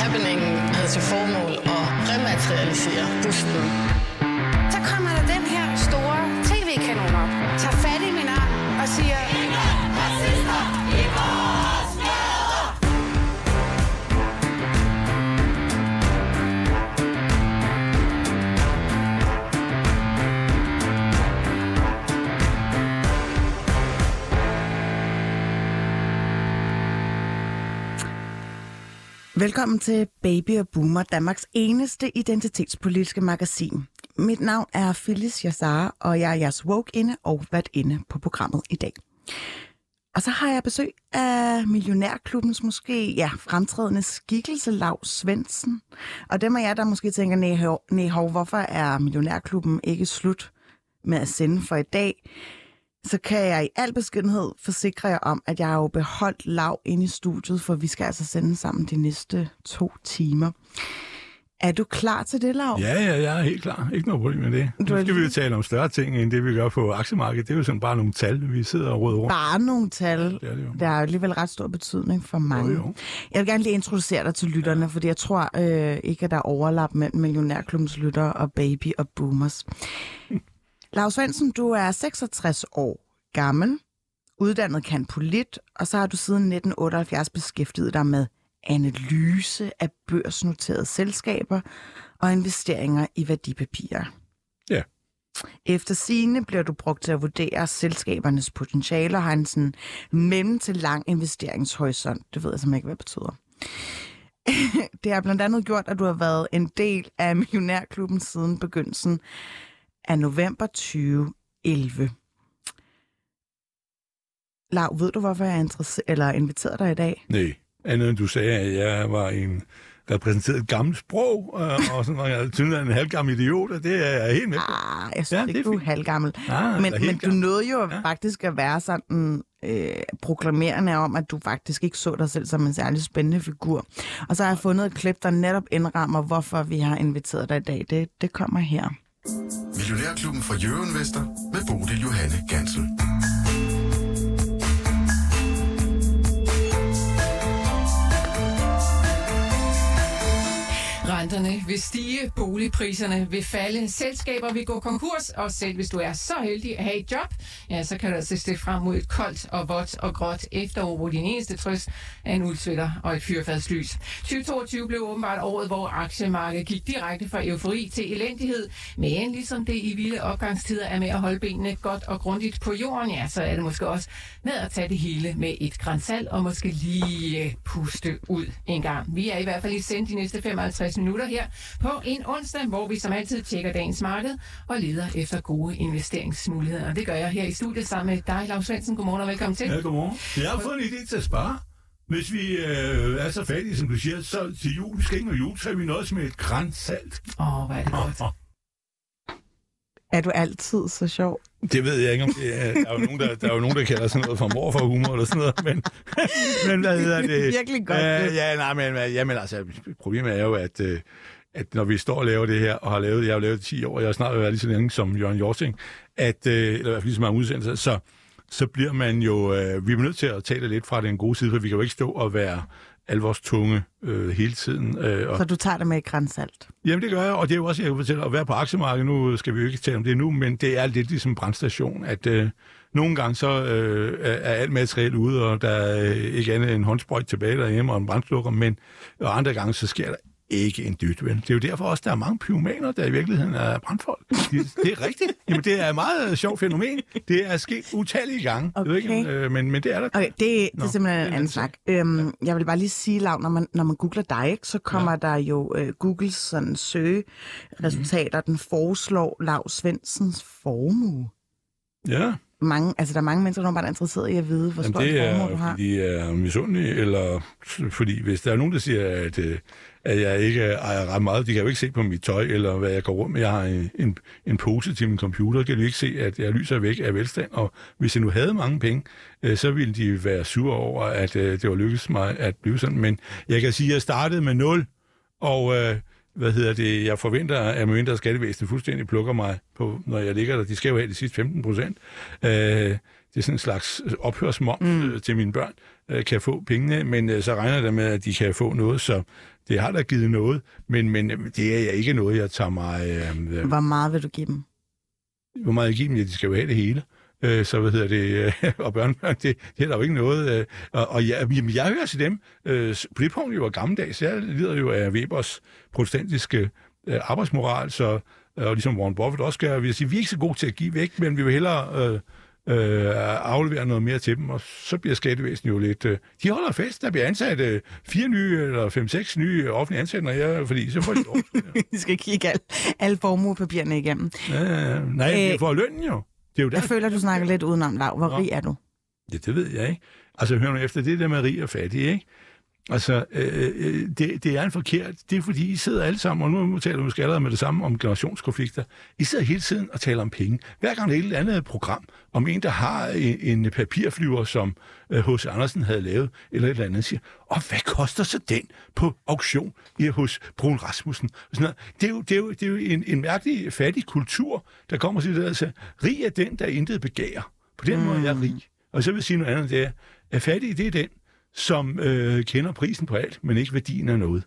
Happening havde til formål at rematerialisere busten. Velkommen til Baby og Boomer, Danmarks eneste identitetspolitiske magasin. Mit navn er Phyllis Jassar, og jeg er jeres woke-inde og været inde på programmet i dag. Og så har jeg besøg af Millionærklubbens måske ja, fremtrædende skikkelse, Lav Svendsen. Og dem af jer, der måske tænker, nej, nej, hov, hvorfor er Millionærklubben ikke slut med at sende for i dag? Så kan jeg i al beskedenhed forsikre jer om, at jeg har jo beholdt lav inde i studiet, for vi skal altså sende sammen de næste to timer. Er du klar til det, Lav? Ja, ja, jeg er helt klar. Ikke noget problem med det. Du Nu skal vi jo tale om større ting, end det vi gør på aktiemarkedet. Det er jo sådan bare nogle tal, vi sidder og råder rundt. Bare nogle tal. Det er det jo. Der er alligevel ret stor betydning for mange. Jo, jo. Jeg vil gerne lige introducere dig til lytterne, ja. fordi jeg tror øh, ikke, at der er overlap mellem Millionærklubbens lyttere og baby og boomers. Lars Svendsen, du er 66 år gammel, uddannet kan polit, og så har du siden 1978 beskæftiget dig med analyse af børsnoterede selskaber og investeringer i værdipapirer. Ja. Efter sine bliver du brugt til at vurdere selskabernes potentiale og har en sådan mellem til lang investeringshorisont. Det ved jeg simpelthen ikke, hvad det betyder. det har blandt andet gjort, at du har været en del af Millionærklubben siden begyndelsen af november 2011. Lav, ved du, hvorfor jeg er eller inviteret dig i dag? Nej, andet end du sagde, at jeg var en repræsenteret et gammelt sprog, øh, og sådan noget. Jeg er en halvgammel idiot, og det er jeg helt med på. Ah, jeg synes Ja, ikke, du er halvgammel. Ah, men, men du gammel. nåede jo ja. faktisk at være sådan øh, proklamerende om, at du faktisk ikke så dig selv som en særlig spændende figur. Og så har jeg fundet et klip, der netop indrammer, hvorfor vi har inviteret dig i dag. Det, det kommer her. Millionærklubben fra Jørgen Vester med Bodil Johanne Gansel. Renterne vil stige, boligpriserne vil falde, selskaber vil gå konkurs, og selv hvis du er så heldig at have et job, ja, så kan du altså se frem mod et koldt og vådt og gråt efterår, hvor din eneste trøst er en uldsvitter og et fyrfadslys. 2022 blev åbenbart året, hvor aktiemarkedet gik direkte fra eufori til elendighed, men ligesom det i vilde opgangstider er med at holde benene godt og grundigt på jorden, ja, så er det måske også med at tage det hele med et grænsal og måske lige puste ud en gang. Vi er i hvert fald i send de næste 55 minutter her på en onsdag, hvor vi som altid tjekker dagens marked og leder efter gode investeringsmuligheder. Og det gør jeg her i studiet sammen med dig, Lars Svendsen. Godmorgen og velkommen til. Ja, godmorgen. Jeg har fået en idé til at spare. Hvis vi øh, er så fattige, som du siger, så til jul, vi skal ikke noget jul, så er vi noget med et grænsalt. Åh, oh, hvad er det godt. Er du altid så sjov? Det ved jeg ikke, om det er. Der er jo nogen, der, der, er jo nogen, der kalder sådan noget for mor for humor eller sådan noget, men, men hvad hedder det? Virkelig godt, Øh, ja, nej, men, jamen, altså, problemet er jo, at, øh, at når vi står og laver det her, og har lavet jeg har lavet det 10 år, og jeg har snart været lige så længe som Jørgen Jorting, at, øh, eller i hvert fald lige så mange udsendelser, så, så bliver man jo, øh, vi er nødt til at det lidt fra den gode side, for vi kan jo ikke stå og være al vores tunge øh, hele tiden. Øh, og, Så du tager det med et grænsalt? Jamen det gør jeg, og det er jo også, jeg kan fortælle, at være på aktiemarkedet, nu skal vi jo ikke tale om det nu, men det er lidt ligesom brandstation, at øh, nogle gange så øh, er alt materiel ude, og der er øh, ikke andet end en håndsprøjt tilbage derhjemme og en brandslukker, men og andre gange så sker der ikke en dyt, vel? Det er jo derfor også, der er mange pyromaner, der i virkeligheden er brandfolk. Det, det er rigtigt. Jamen, det er et meget sjovt fænomen. Det er sket utallige gange. Jeg ved ikke, Okay. øh, men, men det er der. Okay, det, det Nå, er simpelthen det er en en anden anden snak. Øhm, Jeg vil bare lige sige, Lav, når man, når man googler dig, ikke, så kommer ja. der jo øh, Googles sådan søgeresultater, den foreslår Lav Svendsens formue. Ja. Mange, altså, der er mange mennesker, der er bare interesseret i at vide, hvor Jamen, stor en det formue du er, har. fordi de er misundelige, eller fordi hvis der er nogen, der siger, at, øh, at jeg ikke ejer ret meget, de kan jo ikke se på mit tøj, eller hvad jeg går rundt med. Jeg har en, en, en pose til min computer, kan de ikke se, at jeg lyser væk af velstand, og hvis jeg nu havde mange penge, øh, så ville de være sure over, at øh, det var lykkedes mig at blive sådan. Men jeg kan sige, at jeg startede med 0, og øh, hvad hedder det, jeg forventer, at mindre skattevæsenet fuldstændig plukker mig på, når jeg ligger der. De skal jo have de sidste 15 procent. Øh, det er sådan en slags ophørsmoms mm. til mine børn, øh, kan få pengene, men øh, så regner jeg med, at de kan få noget, så det har da givet noget, men, men øh, det er ikke noget, jeg tager mig... Øh, Hvor meget vil du give dem? hvor meget jeg giver dem, ja, de skal jo have det hele. Øh, så hvad hedder det, øh, og børnebørn, det, det er der jo ikke noget. Øh, og, og jeg, jamen, jeg hører til dem, øh, på det punkt jo er gammeldags, jeg lider jo af Webers protestantiske øh, arbejdsmoral, så, og ligesom Warren Buffett også gør, vil jeg sige, vi er ikke så gode til at give væk, men vi vil hellere øh, øh, aflevere noget mere til dem, og så bliver skattevæsenet jo lidt... Øh, de holder fest, der bliver ansat øh, fire nye, eller fem-seks nye offentlige ansatte, når jeg, fordi så får de lov. Vi skal kigge alle, alle formuepapirerne igennem. Ja, ja, ja. nej, Øh, øh, for lønnen jo. Det er jo der, Jeg føler, du snakker lidt udenom, Lav. Hvor rig er du? Ja, det ved jeg ikke. Altså, hør nu efter, det der med rig og fattig, ikke? Altså, øh, øh, det, det er en forkert. Det er fordi, I sidder alle sammen, og nu taler vi måske allerede med det samme om generationskonflikter. I sidder hele tiden og taler om penge. Hver gang der er et eller andet program om en, der har en, en papirflyver, som H.C. Andersen havde lavet, eller et eller andet, siger, og hvad koster så den på auktion i, hos Brun Rasmussen? Sådan noget. Det er jo, det er jo, det er jo en, en mærkelig fattig kultur, der kommer til det, altså, rig er den, der intet begærer. På den mm. måde er jeg rig. Og så vil jeg sige noget andet, det er, at fattig, det er den, som øh, kender prisen på alt, men ikke værdien af noget.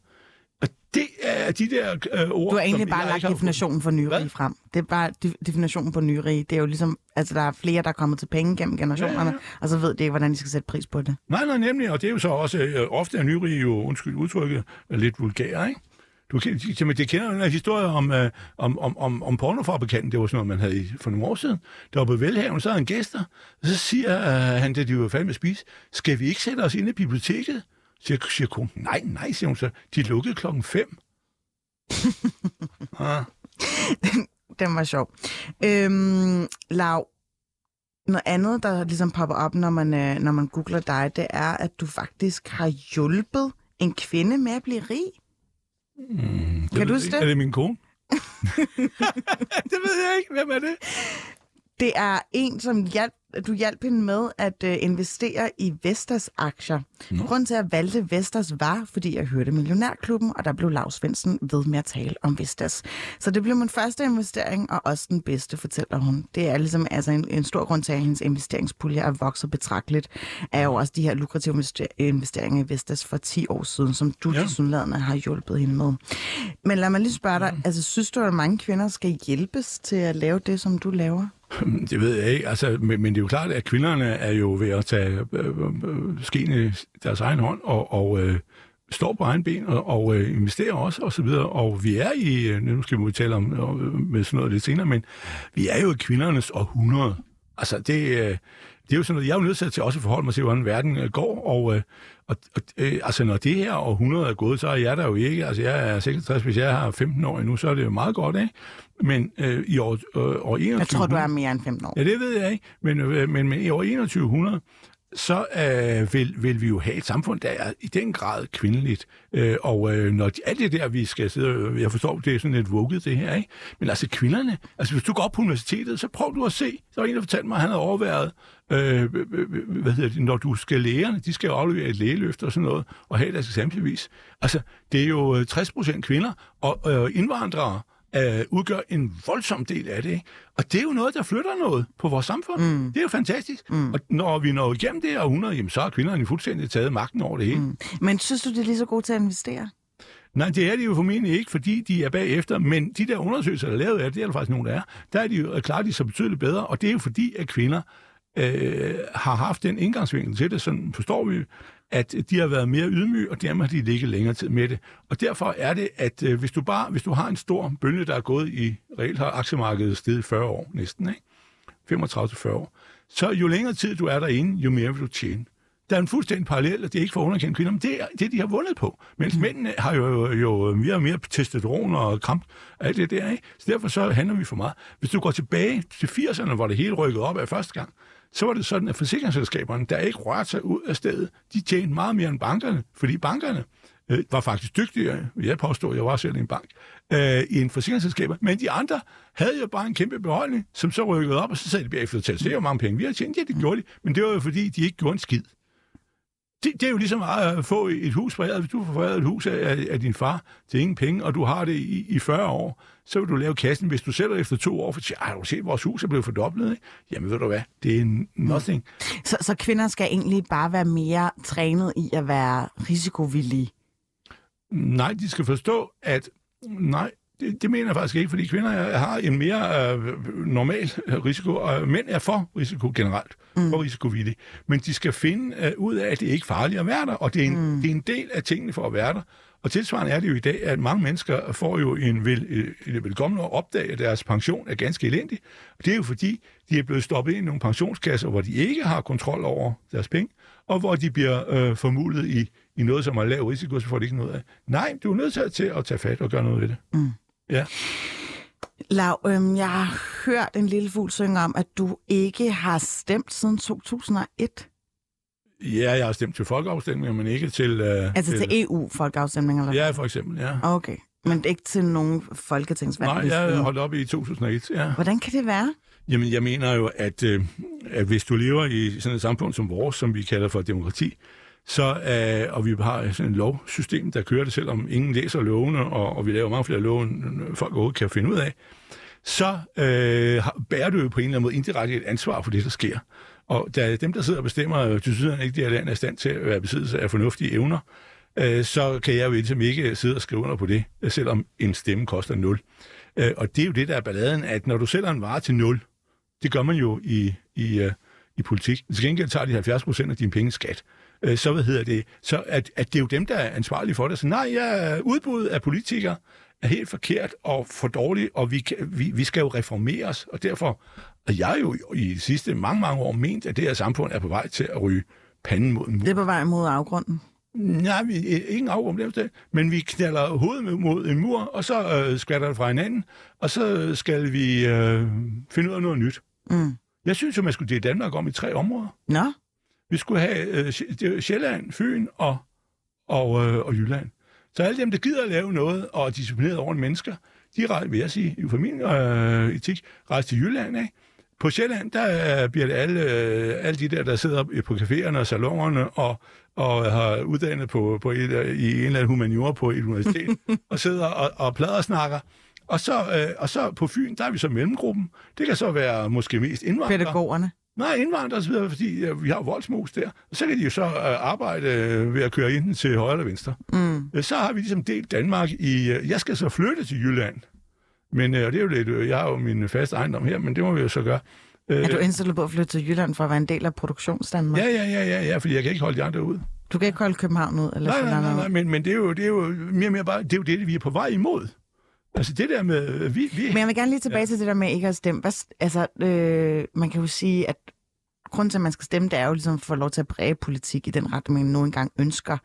Og det er de der øh, ord, Du har egentlig bare lagt definitionen for nyrige Hvad? frem. Det er bare de- definitionen på nyrige. Det er jo ligesom, altså der er flere, der er kommet til penge gennem generationerne, Ja, ja, og så ved de ikke, hvordan de skal sætte pris på det. Nej, nej, nemlig, og det er jo så også, øh, ofte er nyrige jo, undskyld udtrykket, lidt vulgære, ikke? Du det kender en historie om, øh, om, om, om, om pornofabrikanten, det var sådan noget, man havde i- for nogle år siden. Der var på velhaven, så havde han gæster, og så siger øh, han, da de var færdige med at spise, skal vi ikke sætte os ind i biblioteket? Siger, siger konen, nej, nej, siger hun så. De lukkede klokken fem. ah, Den var sjov. Øhm, Lav, noget andet, der ligesom popper op, når man, øh, når man googler dig, det er, at du faktisk har hjulpet en kvinde med at blive rig. Mm, Kan du huske det? Er det min kone? det ved jeg ikke. Hvem er det? Det er en, som hjalp, du hjalp hende med at øh, investere i Vestas aktier. Nå. Grunden til, at jeg valgte Vestas var, fordi jeg hørte Millionærklubben, og der blev Lars Svendsen ved med at tale om Vestas. Så det blev min første investering, og også den bedste, fortæller hun. Det er ligesom altså en, en stor grund til, at hendes investeringspulje er vokset betragteligt, er jo også de her lukrative invester- investeringer i Vestas for 10 år siden, som du Ja. ja. tilsyneladende har hjulpet hende med. Men lad mig lige spørge dig, altså synes du, at mange kvinder skal hjælpes til at lave det, som du laver? Det ved jeg ikke, altså, men, men det er jo klart, at kvinderne er jo ved at tage øh, øh, øh skene deres egen hånd og, og øh, står på egen ben og, og øh, investerer også og så videre. Og vi er i, øh, nu skal vi tale om øh, med sådan noget lidt senere, men vi er jo i kvindernes århundrede. Altså det, øh, det er jo sådan noget, jeg er jo nødt til også at forholde mig til, hvordan verden øh, går, og, øh, og, og øh, altså når det her århundrede er gået, så er jeg der jo ikke, altså jeg er 66, hvis jeg har 15 år endnu, så er det jo meget godt, ikke? Men øh, i år, øh, år 21... Jeg tror, du er mere end 15 år. Ja, det ved jeg ikke. Men, øh, men, men i år 2100, så øh, vil, vil vi jo have et samfund, der er i den grad kvindeligt. Øh, og øh, når de, alt det der, vi skal sidde... øh, Jeg forstår, det er sådan lidt vugget, det her, ikke? Men altså kvinderne... Altså hvis du går op på universitetet, så prøv du at se. Der var en, der fortalte mig, at han havde overværet... Øh, øh, øh, hvad hedder det? Når du skal lægerne, de skal jo aflevere et lægeløft og sådan noget, og have deres eksempelvis. Altså, det er jo øh, 60 procent kvinder, og øh, indvandrere øh, udgør en voldsom del af det. Ikke? Og det er jo noget, der flytter noget på vores samfund. Mm. Det er jo fantastisk. Mm. Og når vi når igennem det her århundrede, jamen, så har kvinderne fuldstændig taget magten over det hele. Mm. Men synes du, det er lige så godt til at investere? Nej, det er de jo formentlig ikke, fordi de er bagefter. Men de der undersøgelser, der er lavet af det, er der faktisk nogen, der er, der er de jo klarer de sig betydeligt bedre. Og det er jo fordi, at kvinder øh, har haft den indgangsvinkel til det, sådan forstår vi, at de har været mere ydmyge, og dermed har de ligget længere tid med det. Og derfor er det, at øh, hvis du bare hvis du har en stor bølge, der er gået i, reelt har aktiemarkedet steget 40 år næsten, ikke? 35-40 år, så jo længere tid du er derinde, jo mere vil du tjene. Der er en fuldstændig parallel, og det er ikke for at underkende kvinder, men det er det, de har vundet på. Mens mm. mændene har jo, jo mere og mere testosteron og kramp, alt det der, ikke? Så derfor så handler vi for meget. Hvis du går tilbage til 80'erne, hvor det hele rykkede op af første gang, så var det sådan, at forsikringsselskaberne, der ikke rørte sig ud af stedet, de tjente meget mere end bankerne, fordi bankerne øh, var faktisk dygtigere, jeg påstår, jeg var selv i en bank, øh, i en forsikringsselskaber, men de andre havde jo bare en kæmpe beholdning, som så rykkede op, og så sagde de bagefter til, se hvor mange penge vi har tjent, ja, det gjorde de, men det var jo fordi, de ikke gjorde en skid det, det er jo ligesom at få et hus foræret. Hvis du får foræret et hus af, af, din far til ingen penge, og du har det i, i 40 år, så vil du lave kassen. Hvis du sælger efter to år, for siger, har du set, vores hus er blevet fordoblet? Ikke? Jamen ved du hvad, det er nothing. Så, så kvinder skal egentlig bare være mere trænet i at være risikovillige. Nej, de skal forstå, at nej, det, det mener jeg faktisk ikke, fordi kvinder er- har en mere øh, normal risiko, og mænd er for risiko generelt, mm. for risikovillige. Men de skal finde øh, ud af, at det er ikke farligt at være der, og det er, en, mm. det er en del af tingene for at være der. Og tilsvarende er det jo i dag, at mange mennesker får jo en vel, øh, en velkommen at opdage, at deres pension er ganske elendig. Og det er jo fordi, de er blevet stoppet ind i nogle pensionskasser, hvor de ikke har kontrol over deres penge, og hvor de bliver øh, formidlet i, i noget, som er lav risiko, så får de ikke noget af. Nej, du er nødt til, til at tage fat og gøre noget ved det. Mm. Ja. Lav, øhm, jeg har hørt en lille fugl synge om, at du ikke har stemt siden 2001. Ja, jeg har stemt til folkeafstemninger, men ikke til... Uh, Altså til EU-folkeafstemninger? Eller? Ja, for eksempel, ja. Okay, men ikke til nogen folketingsvalg? Nej, jeg holdt op i 2001, ja. Hvordan kan det være? Jamen, jeg mener jo, at, øh, at hvis du lever i sådan et samfund som vores, som vi kalder for demokrati, så, øh, og vi har sådan et lovsystem, der kører det, selvom ingen læser lovene, og, og vi laver mange flere love, end folk overhovedet kan finde ud af, så øh, har- bærer du jo på en eller anden måde indirekte et ansvar for det, der sker. Og da dem, der sidder og bestemmer, de til siden ikke det her land er i stand til at være besiddelse af fornuftige evner, øh, så kan jeg jo ligesom ikke sidde og skrive under på det, selvom en stemme koster 0. Øh, og det er jo det, der er balladen, at når du sælger en vare til 0, det gør man jo i, i, øh, i politik. Til gengæld tager de 70 procent af dine penge skat. Øh, så hvad hedder det? Så at, at det er jo dem, der er ansvarlige for det. Så nej, ja, udbuddet af politikere er helt forkert og for dårligt, og vi, kan, vi, vi skal jo reformeres, og derfor og jeg har jo i de sidste mange, mange år ment, at det her samfund er på vej til at ryge panden mod en mur. Det er på vej mod afgrunden. Nej, vi, ingen afrum det, det, men vi knalder hovedet mod en mur, og så øh, skvatter det fra hinanden, og så skal vi øh, finde ud af noget nyt. Mm. Jeg synes jo, man skulle dele Danmark om i tre områder. Nå, Vi skulle have øh, Sjælland, Fyn og, og, øh, og Jylland. Så alle dem, der gider at lave noget og er disciplineret over mennesker, de rejser, vil jeg sige, for min øh, etik, rejser til Jylland, ikke? På Sjælland, der øh, bliver det alle, øh, alle de der, der sidder på caféerne og salongerne og, og har uddannet på, på et, øh, i en eller anden humaniora på et universitet, og sidder og, og plader snakker. Og så, øh, og så på Fyn, der er vi så mellemgruppen. Det kan så være måske mest indvandrere. pædagogerne. Nej, indvandrere videre, fordi øh, vi har voldsmos der. Og så kan de jo så øh, arbejde øh, ved at køre enten til højre eller venstre. Mm. Øh, Så har vi ligesom delt Danmark i... Øh, jeg skal så flytte til Jylland. Men øh, det er jo lidt... Øh, jeg har jo min faste ejendom her, men det må vi jo så gøre. Øh, Er du indstillet på at flytte til Jylland for at være en del af produktionsdanmark? ja, ja, ja, ja, ja, fordi jeg kan ikke holde de andre ud. Du kan ikke holde København ud? Eller Nej, sådan nej, nej, noget? nej, men, men det, er jo, det er jo mere og mere bare... Det er jo det, vi er på vej imod. Altså det der med... øh, Vi, vi, Men jeg vil gerne lige tilbage ja. til det der med ikke at stemme. Hvad, altså, øh, man kan jo sige, at grunden til, at man skal stemme, det er jo ligesom at få lov til at præge politik i den retning, man nu engang ønsker.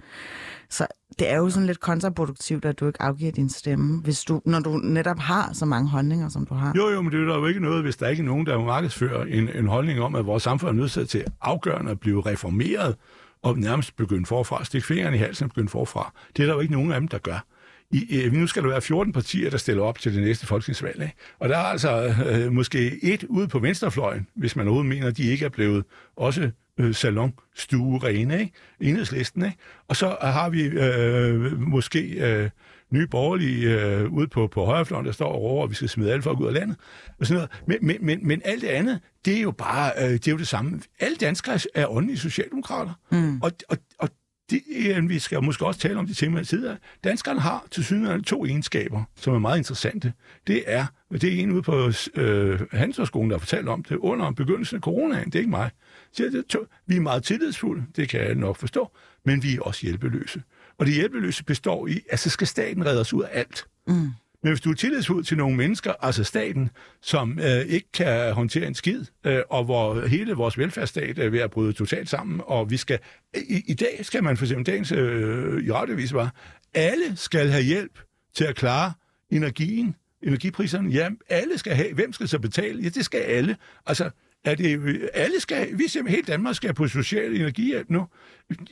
Så det er jo sådan lidt kontraproduktivt, at du ikke afgiver din stemme, hvis du, når du netop har så mange holdninger, som du har. Jo, jo, men det er jo ikke noget, hvis der ikke er nogen, der markedsfører en, en holdning om, at vores samfund er nødt til afgørende at blive reformeret og nærmest begynde forfra, stikke fingeren i halsen og begynde forfra. Det er der jo ikke nogen af dem, der gør. I, øh, nu skal der være 14 partier, der stiller op til det næste folketingsvalg. Ikke? Og der er altså øh, måske et ude på venstrefløjen, hvis man overhovedet mener, at de ikke er blevet også øh, salonstue rene, ikke? Enhedslisten, ikke? Og så har vi øh, måske øh, nye borgerlige øh, ude på, på højrefløjen, der står og råber, at vi skal smide alle folk ud af landet. Og sådan noget. Men, men, men, men alt det andet, det er jo bare øh, det, er jo det samme. Alle danskere er åndelige socialdemokrater. Mm. Og, og, og det, øh, vi skal måske også tale om de ting, man tidligere. Danskerne har til synligheden to egenskaber, som er meget interessante. Det er, det er en ude på øh, Handelshøjskolen, der har fortalt om det under begyndelsen af coronaen. Det er ikke mig. Så det er to, vi er meget tillidsfulde, det kan jeg nok forstå, men vi er også hjælpeløse. Og det hjælpeløse består i, at så skal staten redde os ud af alt. Mm. Men hvis du er tillidsfuld til nogle mennesker, altså staten, som øh, ikke kan håndtere en skid, øh, og hvor hele vores velfærdsstat øh, er ved at bryde totalt sammen, og vi skal... I, i dag skal man for eksempel dagens øh, i radiovis var, alle skal have hjælp til at klare energien, energipriserne. Ja, alle skal have. Hvem skal så betale? Ja, det skal alle. Altså, er det, alle skal, vi simpelthen, hele Danmark skal på social energihjælp nu.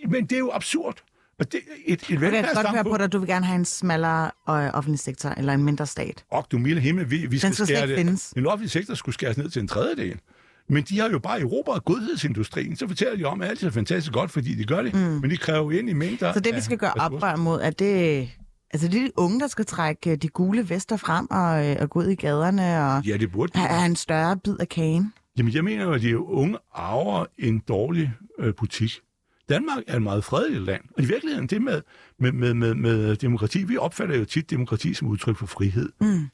Men det er jo absurd. Og det, et, et Jeg kan godt høre på dig, at du vil gerne have en smallere øh, offentlig sektor, eller en mindre stat. Og du milde himmel, vi, vi skal, skal skære det. findes. Den offentlige sektor skulle skæres ned til en tredjedel. Men de har jo bare erobret godhedsindustrien. Så fortæller de om, at alt er fantastisk godt, fordi de gør det. Mm. Men de kræver jo ind i mængder Så det, vi skal gøre oprør mod, er det... Altså, det er de unge, der skal trække øh, de gule vester frem og, øh, og gå ud i gaderne og Ja, det burde de. have have en større bid af kagen. Jamen, jeg mener jo, at de unge arver en dårlig øh, butik. Danmark er et meget fredeligt land, og i virkeligheden det med, med, med, med, med demokrati, vi opfatter jo tit demokrati som udtryk for frihed. Mm.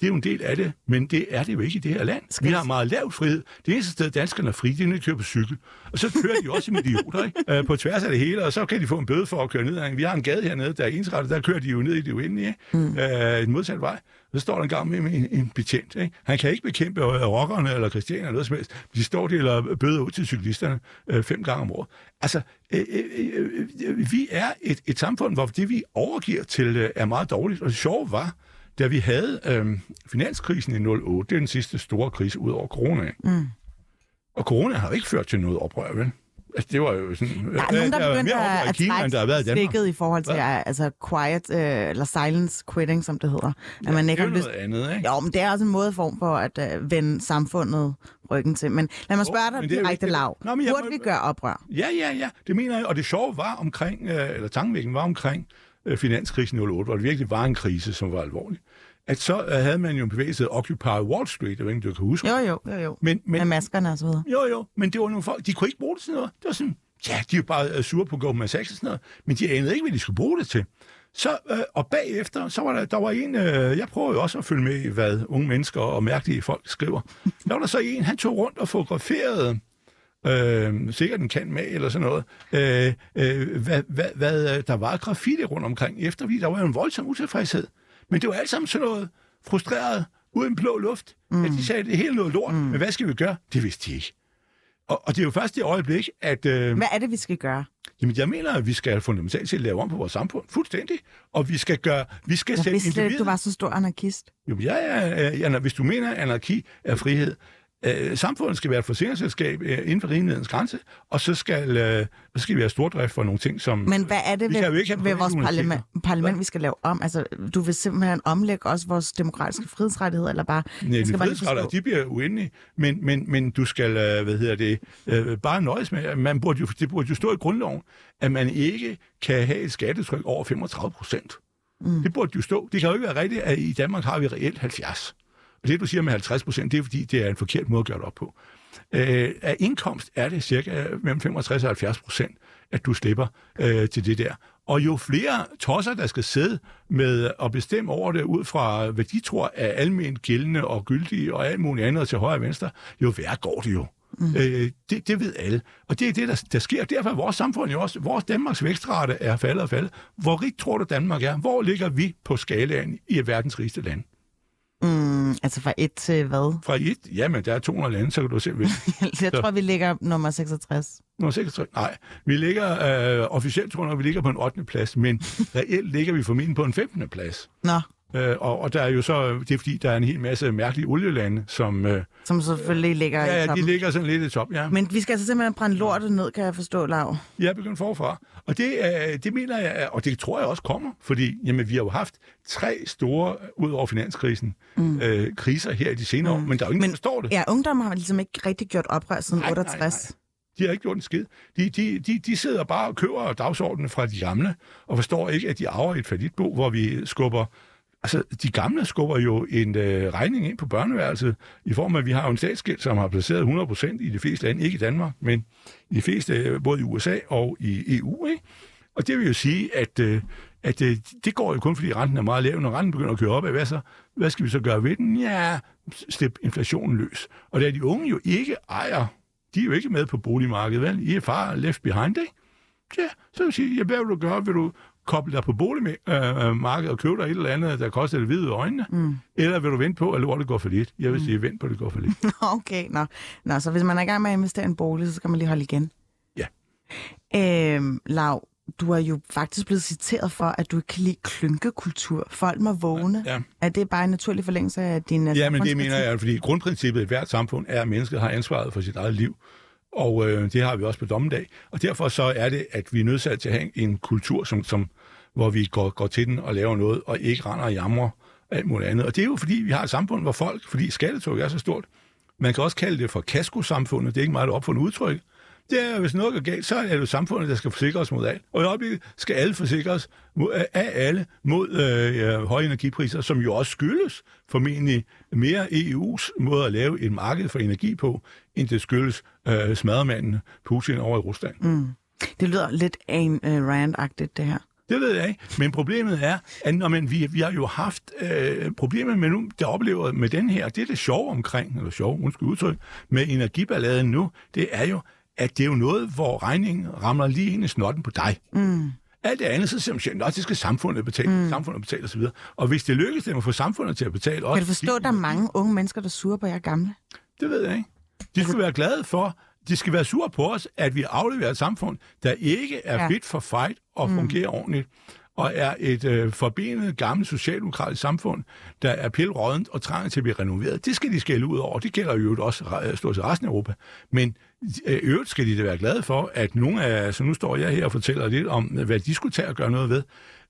Det er jo en del af det, men det er det jo ikke i det her land. Skal Vi har meget lav frihed. Det eneste sted, danskerne er fri, det er, når de kører på cykel. Og så kører de også som idioter, ikke? Øh, på tværs af det hele, og så kan de få en bøde for at køre ned. Vi har en gade hernede, der er ensrettet, der kører de jo ned i det uendelige, ikke? Mm. Øh, en modsat vej. Så står der en gang med, med en, en betjent. Ikke? Han kan ikke bekæmpe øh, rockerne eller kristianerne eller noget som helst. De står og deler bøder ud til cyklisterne øh, fem gange om året. Altså, øh, øh, øh, vi er et, et samfund, hvor det, vi overgiver til, øh, er meget dårligt. Og det sjove var, da vi havde øh, finanskrisen i 08, det er den sidste store krise ud over corona. Mm. Og corona har jo ikke ført til noget oprør, vel? Altså, det var jo sådan... Der er nogen, der er er begyndt mere oprør at, i at Kina, end der har været i Danmark. i forhold til ja, altså quiet, øh, eller silence quitting, som det hedder. At man det ikke er har jo lyst... noget andet, ikke? Jo, men det er også en måde form for at øh, vende samfundet ryggen til. Men lad mig spørge dig det er jo direkte lav. Nå, men jeg Burde må- vi gøre oprør? Ja, ja, ja. Det mener jeg. Og det sjove var omkring, øh, eller tankevækken var omkring øh, finanskrisen i 08, hvor det virkelig var en krise, som var alvorlig. At så havde man jo en bevægelse Occupy Wall Street, jeg ved ikke, du kan huske. Jo, jo, jo, jo. Men, Med men, maskerne og så videre. jo, jo, men det var nogle folk, de kunne ikke bruge det til noget. Det var sådan, ja, de var bare øh, sure på Goldman Sachs og sådan noget, men de anede ikke, hvad de skulle bruge det til. Så, øh, og bagefter, så var der, der var en, øh, jeg prøver jo også at følge med i, hvad unge mennesker og mærkelige folk skriver. Der var der så en, han tog rundt og fotograferede, øh, sikkert en kan med eller sådan noget, øh, øh, hvad, hvad, hvad øh, der var af graffiti rundt omkring efter, fordi der var jo en voldsom utilfredshed. Men det var alt sammen sådan noget frustreret, uden blå luft, mm. at de sagde, at det hele noget lort, mm. men hvad skal vi gøre? Det vidste de ikke. Og, og det er jo først det øjeblik, at... Øh, Hvad er det, vi skal gøre? Jamen, jeg mener, at vi skal fundamentalt set lave om på vores samfund. Fuldstændig. Og vi skal gøre... Vi skal Jeg sætte vidste ikke, du individet... var så stor anarkist. Jo, ja, ja, ja, ja, hvis du mener, at anarki er frihed, øh, samfundet skal være et forsikringsselskab øh, inden for rimelighedens grænse, og så skal, øh, så skal vi have stordrift for nogle ting, som... Men hvad er det Vi ved, ikke ved vores parlament, parlament, vi skal lave om? Altså, du vil simpelthen omlægge også vores demokratiske frihedsrettigheder, eller bare... Nej, de forstå- de bliver uendelige, men, men, men du skal, øh, hvad hedder det, øh, bare nøjes med, at man burde jo, det burde jo stå i grundloven, at man ikke kan have et skattetryk over 35 procent. Mm. Det burde jo stå. Det kan jo ikke være rigtigt, at i Danmark har vi reelt 70. Og det, du siger med 50 procent, det er fordi, det er en forkert måde at gøre det op på. Øh, af indkomst er det cirka mellem 65 og 70 procent, at du slipper øh, til det der. Og jo flere tosser, der skal sidde med at bestemme over det ud fra, hvad de tror er almindeligt gældende og gyldige og alt muligt andet til højre og venstre, jo værre går det jo. Mm. Øh, det, det ved alle. Og det er det, der, der sker. Derfor er vores samfund jo også, vores Danmarks vækstrate er faldet og faldet. Hvor rigt tror du Danmark er? Hvor ligger vi på skalaen i verdens rigeste land? Mm, altså fra et til hvad? Fra et, jamen der er 200 lande, så kan du se, Jeg tror, vi ligger nummer 66. Nå, 66. Nej, vi ligger, øh, officielt tror jeg, vi ligger på en 8. plads, men reelt ligger vi formentlig på en 15. plads. Nå, Øh, og, og der er jo så, det er fordi, der er en hel masse mærkelige olielande, som, øh, som selvfølgelig ligger ja, i ja, de toppen. ligger sådan lidt i top, ja. Men vi skal altså simpelthen brænde lortet ned, kan jeg forstå, Lav. Jeg er begyndt forfra. Og det, øh, det mener jeg, og det tror jeg også kommer, fordi jamen, vi har jo haft tre store, ud over finanskrisen, mm. øh, kriser her i de senere mm. år, men der er jo ingen, Men- der forstår det. Ja, ungdommen har ligesom ikke rigtig gjort oprør siden Nej, nej, 68. De har ikke gjort en skid. De, de, de, de sidder bare og køber dagsordenen fra de gamle, og forstår ikke, at de arver et falditbo, hvor vi skubber... Altså, de gamle skubber jo en øh, regning ind på børneværelset, i form af, at vi har jo en statsgæld, som har placeret 100% i de fleste lande, ikke i Danmark, men i de fleste, øh, både i USA og i EU, ikke? Og det vil jo sige, at, øh, at øh, det går jo kun, fordi renten er meget lav. Når renten begynder at køre op, hvad, så, hvad skal vi så gøre ved den? Ja, slip inflationen løs. Og da de unge jo ikke ejer, de er jo ikke med på boligmarkedet, vel? I er far left behind, ikke? Ja, så vil jeg sige, ja, hvad vil du gøre? Vil du koble dig på boligmarkedet og købe dig et eller andet, der koster det hvide øjnene? Mm. Eller vil du vente på, at lortet går for lidt? Jeg vil sige, vent på, at det går for lidt. Okay, nå. nå. så hvis man er i gang med at investere i en bolig, så skal man lige holde igen. Ja. Øhm, Lav, du er jo faktisk blevet citeret for, at du ikke kan lide klynkekultur. Folk må vågne. Ja. Er det bare en naturlig forlængelse af din øh, Ja, men det mener jeg, fordi grundprincippet i hvert samfund er, at mennesket har ansvaret for sit eget liv. Og øh, det har vi også på dommedag. Og derfor så er det, at vi er nødsat til at have en kultur, som, som, hvor vi går, går til den og laver noget, og ikke render og jamrer alt muligt andet. Og det er jo fordi, vi har et samfund, hvor folk, fordi skattetrykket er så stort, Man kan også kalde det for kaskosamfundet. Det er ikke meget et opfundet udtryk. Det er, hvis noget går galt, så er det jo samfundet, der skal forsikre os mod alt. Og i øjeblikket skal alle forsikres mod, af alle mod øh, øh, høje energipriser, som jo også skyldes formentlig mere EU's måde at lave et marked for energi på, end det skyldes øh, smadremanden Putin over i Rusland. Mm. Det lyder lidt en uh, øh, rand det her. Det ved jeg ikke. Men problemet er, at når man, vi, vi har jo haft øh, problemer med nu, der oplever med den her, det er det sjove omkring, eller sjov, undskyld udtryk, med energiballaden nu, det er jo, at det er jo noget, hvor regningen rammer lige ind i snotten på dig. Mm. Alt det andet, så siger man, at det skal samfundet betale, mm. samfundet betale osv. Og hvis det lykkes dem at få samfundet til at betale også... Kan du forstå, at der er mange unge mennesker, der suger på jer gamle? Det ved jeg ikke. De skulle være glade for, de skal være sure på os, at vi afleverer et samfund, der ikke er ja. fit for fight og mm. fungerer ordentligt, og er et øh, forbenet gammelt socialdemokratisk samfund, der er pilrådent og trænger til at blive renoveret. Det skal de skælde ud over. Det gælder jo også stort set resten af Europa. Men øh, øvrigt skal de da være glade for, at nogle af, så nu står jeg her og fortæller lidt om, hvad de skulle tage og gøre noget ved.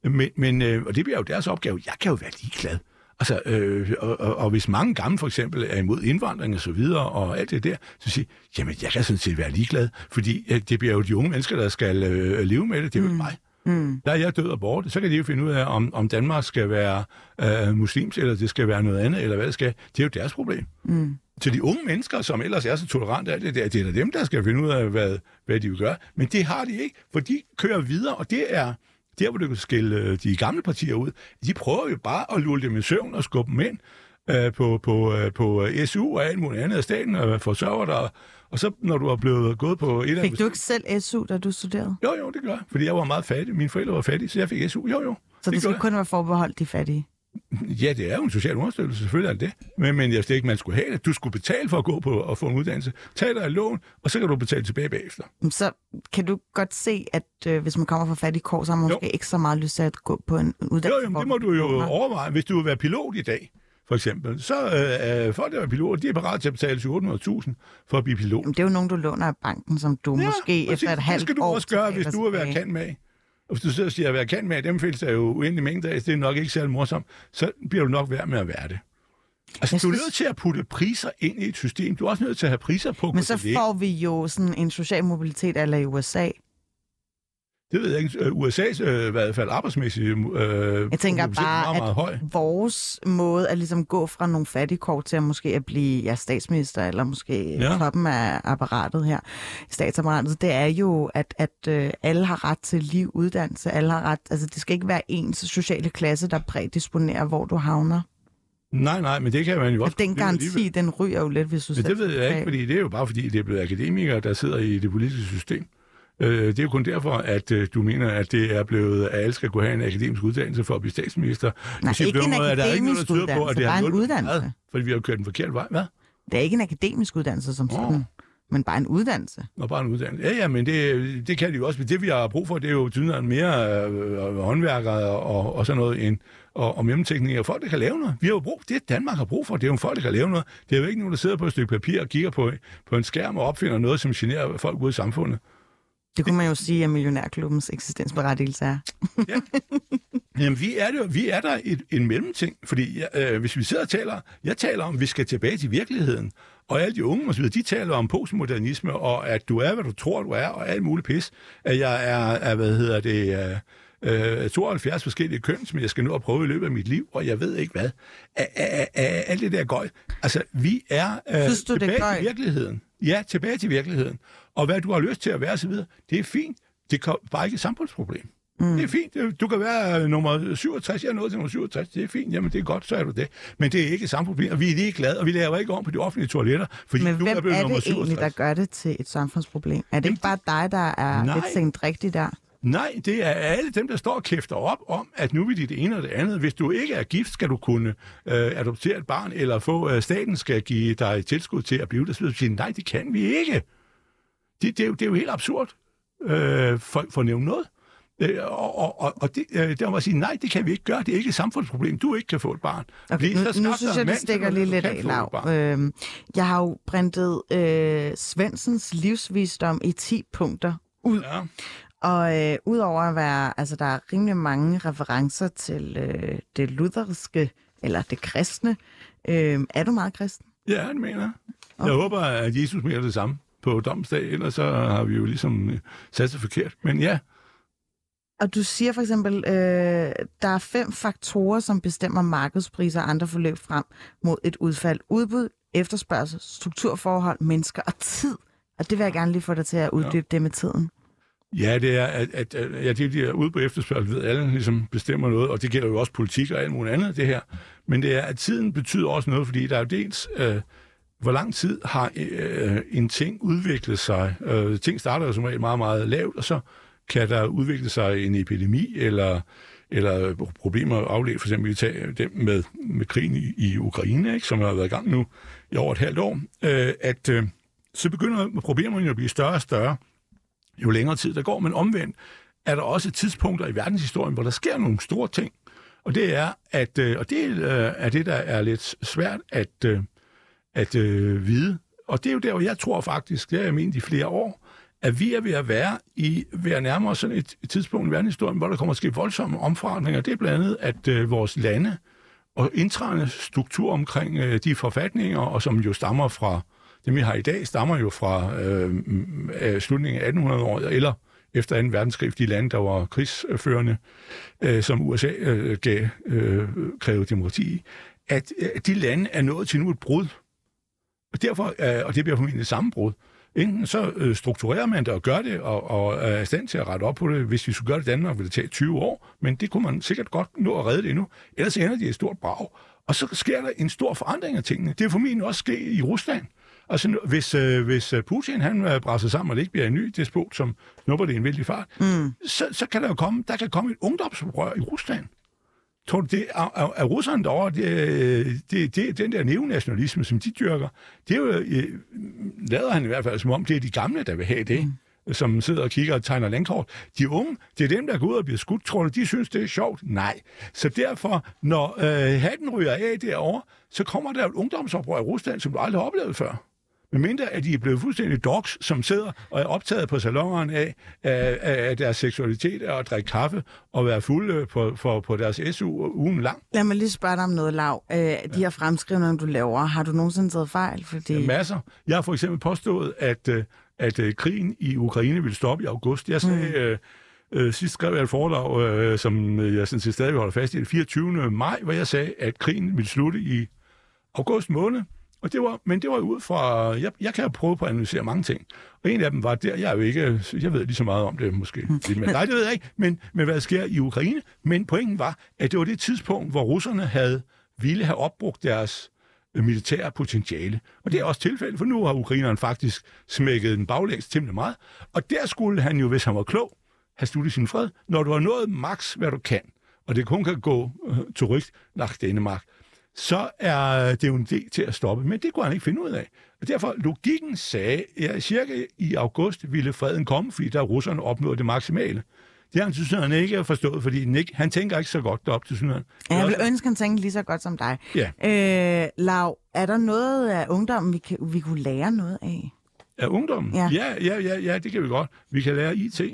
Men, men øh, og det bliver jo deres opgave. Jeg kan jo være ligeglad. Altså, øh, og, og, og hvis mange gamle for eksempel er imod indvandring og så videre, og alt det der, så siger jamen jeg kan sådan set være ligeglad, fordi øh, det bliver jo de unge mennesker, der skal øh, leve med det, det er jo mm. mig. Mm. Der er jeg død og borte. Så kan de jo finde ud af, om, om Danmark skal være øh, muslims, eller det skal være noget andet, eller hvad det skal. Det er jo deres problem. Mm. Til de unge mennesker, som ellers er så tolerante af det, det er, det er dem, der skal finde ud af, hvad, hvad de vil gøre. Men det har de ikke, for de kører videre, og det er der, hvor du kan skille øh, de gamle partier ud. De prøver jo bare at lulle dem i søvn og skubbe dem ind øh, på, på, øh, på SU og alt muligt andet af staten og forsørger dig og så, når du er blevet gået på et af... Fik du ikke selv SU, da du studerede? Jo, jo, det gør jeg. Fordi jeg var meget fattig. Mine forældre var fattige, så jeg fik SU. Jo, jo. Så det, det skal kun være forbeholdt de fattige? Ja, det er jo en social understøttelse, selvfølgelig er det det. Men, men jeg ikke, man skulle have det. Du skulle betale for at gå på og få en uddannelse. Tag dig et lån, og så kan du betale tilbage bagefter. Så kan du godt se, at øh, hvis man kommer fra fattige kår, så har man jo. måske ikke så meget lyst til at gå på en uddannelse? Jo, jo det må du jo overveje. Hvis du vil være pilot i dag, for eksempel, så øh, øh folk, der er piloter, de er parat til at betale 800.000 for at blive pilot. Men det er jo nogen, du låner af banken, som du ja, måske præcis. efter et halvt år... Det skal du også gøre, hvis du er været kendt med. Og hvis du sidder og siger, at være kendt med, dem findes der jo uendelig mængde af, det er nok ikke særlig morsomt, så bliver du nok værd med at være det. Altså, jeg du er nødt til at putte priser ind i et system. Du er også nødt til at have priser på. Men så får vi jo sådan en social mobilitet eller i USA, det ved jeg ikke. Øh, USA's øh, i hvert fald arbejdsmæssige øh, Jeg tænker bare, meget, meget at høj. vores måde at ligesom gå fra nogle fattigkort til at måske at blive ja, statsminister, eller måske ja. toppen af apparatet her, statsapparatet, det er jo, at, at øh, alle har ret til liv, uddannelse, alle har ret, altså det skal ikke være ens sociale klasse, der prædisponerer, hvor du havner. Nej, nej, men det kan man jo også... den garanti, den ryger jo lidt, hvis du Men det ved jeg ikke, fordi det er jo bare fordi, det er blevet akademikere, der sidder i det politiske system. Øh, det er jo kun derfor, at øh, du mener, at det er blevet, at alle skal kunne have en akademisk uddannelse for at blive statsminister. Nej, ikke en akademisk der er ikke noget, der uddannelse, på, at det bare en uddannelse. Hvad? Fordi vi har kørt den forkerte vej. Hvad? Det er ikke en akademisk uddannelse som sådan. Oh. Men bare en uddannelse. Nå, bare en uddannelse. Ja, ja, men det, det kan de jo også. Det, vi har brug for, det er jo tydeligere mere øh, håndværkere og, og sådan noget, end, og, og mellemteknikere. Folk, der kan lave noget. Vi har jo brug det, Danmark har brug for, det er jo folk, der kan lave noget. Det er jo ikke nogen, der sidder på et stykke papir og kigger på, på en skærm og opfinder noget, som generer folk ude i samfundet. Det kunne man jo sige, at Millionærklubbens eksistensberettigelse er. ja. Jamen, vi er, det, vi er der et, en mellemting, fordi øh, hvis vi sidder og taler, jeg taler om, at vi skal tilbage til virkeligheden, og alle de unge og så videre, de taler om postmodernisme, og at du er, hvad du tror, du er, og alt muligt pis. At jeg er, er hvad hedder det, øh, 72 forskellige køn, som jeg skal nu at prøve i løbet af mit liv, og jeg ved ikke hvad. Alt det der gøj. Altså, vi er øh, Synes du, tilbage det til virkeligheden. Ja, tilbage til virkeligheden. Og hvad du har lyst til at være osv., det er fint. Det er bare ikke et samfundsproblem. Mm. Det er fint. Du kan være nummer 67. Jeg er nået til nummer 67. Det er fint. Jamen, det er godt, så er du det. Men det er ikke et samfundsproblem. Og vi er lige glade, og vi laver ikke om på de offentlige toiletter. Fordi Men du hvem er, er det egentlig, der gør det til et samfundsproblem? Er det ikke bare dig, der er Nej. lidt sent rigtigt der? Nej, det er alle dem, der står og kæfter op om, at nu vil de det ene og det andet. Hvis du ikke er gift, skal du kunne øh, adoptere et barn, eller få øh, staten skal give dig tilskud til at blive der. Så siger nej, det kan vi ikke. Det, det, er, jo, det er jo helt absurd øh, for, for at nævne noget. Øh, og, og, og det, øh, der må jeg sige, nej, det kan vi ikke gøre. Det er ikke et samfundsproblem. Du ikke kan få et barn. Okay, nu, så nu synes jeg, det stikker lige lidt af, Lav. Øh, jeg har jo printet øh, Svensens livsvisdom i 10 punkter ud. Ja. Og øh, udover at være, altså der er rimelig mange referencer til øh, det lutherske, eller det kristne. Øh, er du meget kristen? Ja, det mener jeg. Jeg håber, at Jesus mener det samme på domsdag, ellers så har vi jo ligesom øh, sat sig forkert. Men ja, Og du siger for eksempel, øh, der er fem faktorer, som bestemmer markedspriser og andre forløb frem mod et udfald. Udbud, efterspørgsel, strukturforhold, mennesker og tid. Og det vil jeg gerne lige få dig til at uddybe det med tiden. Ja, det er, at, at, at ja, det er ude på efterspørgsel, ved alle ligesom bestemmer noget, og det gælder jo også politik og alt muligt andet, det her. Men det er, at tiden betyder også noget, fordi der er jo dels, øh, hvor lang tid har øh, en ting udviklet sig. Øh, ting starter jo som regel meget, meget lavt, og så kan der udvikle sig en epidemi, eller, eller problemer afledt, for eksempel vi tager dem med, med krigen i, i Ukraine, ikke, som har været i gang nu i over et halvt år, øh, at øh, så begynder problemerne jo at blive større og større jo længere tid der går, men omvendt er der også tidspunkter i verdenshistorien, hvor der sker nogle store ting. Og det er, at, øh, og det øh, er det, der er lidt svært at, øh, at vide. Og det er jo der, hvor jeg tror faktisk, det har jeg ment i flere år, at vi er ved at være i ved at nærme os sådan et, et tidspunkt i verdenshistorien, hvor der kommer at ske voldsomme omforandringer. Det er blandt andet, at øh, vores lande og indtrædende struktur omkring øh, de forfatninger, og som jo stammer fra, dem vi har i dag, stammer jo fra øh, slutningen af 1800-året, eller efter 2. verdenskrig, de lande, der var krigsførende, øh, som USA øh, gav, øh, krævede demokrati i, at øh, de lande er nået til nu et brud. Og derfor, øh, og det bliver formentlig et sammenbrud, Enten så øh, strukturerer man det og gør det, og, og er i stand til at rette op på det. Hvis vi skulle gøre det i Danmark, ville det tage 20 år, men det kunne man sikkert godt nå at redde det endnu. Ellers ender det i et stort brag. Og så sker der en stor forandring af tingene. Det er formentlig også ske i Rusland. Altså, hvis, øh, hvis øh, Putin han øh, brænder sammen, og det ikke bliver en ny despot, som snupper det i en vældig fart, mm. så, så kan der jo komme, der kan komme et ungdomsoprør i Rusland. Tror du, det er, er, er russerne derovre, det, det, det, den der neonationalisme, som de dyrker, det er jo, øh, lader han i hvert fald som om, det er de gamle, der vil have det, mm. som sidder og kigger og tegner landkort. De unge, det er dem, der går ud og bliver skudt, tror de synes, det er sjovt? Nej. Så derfor, når øh, hatten ryger af derovre, så kommer der et ungdomsoprør i Rusland, som du aldrig har oplevet før. Men mindre at de er blevet fuldstændig dogs, som sidder og er optaget på salongerne af, af, af deres seksualitet og at drikke kaffe og være fulde på, for, på deres SU ugen lang. Lad mig lige spørge dig om noget, Lav. Øh, de her fremskrivninger, du laver, har du nogensinde taget fejl? Fordi... Ja, masser. Jeg har for eksempel påstået, at, øh, at øh, krigen i Ukraine ville stoppe i august. Jeg sagde... Mm. Øh, Øh, sidst skrev jeg et foredrag, øh, som jeg sådan set stadig holder fast i, den 24. maj, hvor jeg sagde, at krigen ville slutte i august måned. Og det var, men det var ud fra, jeg, jeg kan jo prøve på at analysere mange ting. Og en af dem var der, jeg er jo ikke, jeg ved lige så meget om det måske. Men, nej, det ved jeg ikke, men, men hvad der sker i Ukraine. Men pointen var, at det var det tidspunkt, hvor russerne havde ville have opbrugt deres øh, militære potentiale. Og det er også tilfældet, for nu har ukraineren faktisk smækket den baglægs temmelig meget. Og der skulle han jo, hvis han var klog, have sluttet sin fred, når du har nået max, hvad du kan. Og det kun kan gå øh, til rygt nach Danmark så er det jo en del til at stoppe. Men det kunne han ikke finde ud af. Og derfor, logikken sagde, at cirka i august ville freden komme, fordi der russerne opnåede det maksimale. Det har han synes han ikke forstået, fordi han, ikke, han tænker ikke så godt derop til sådan Ja, jeg vil ønske, han tænker lige så godt som dig. Ja. Øh, Lav, er der noget af ungdommen, vi, kan, vi kunne lære noget af? Af ungdommen? Ja. Ja, ja, ja, ja, det kan vi godt. Vi kan lære IT.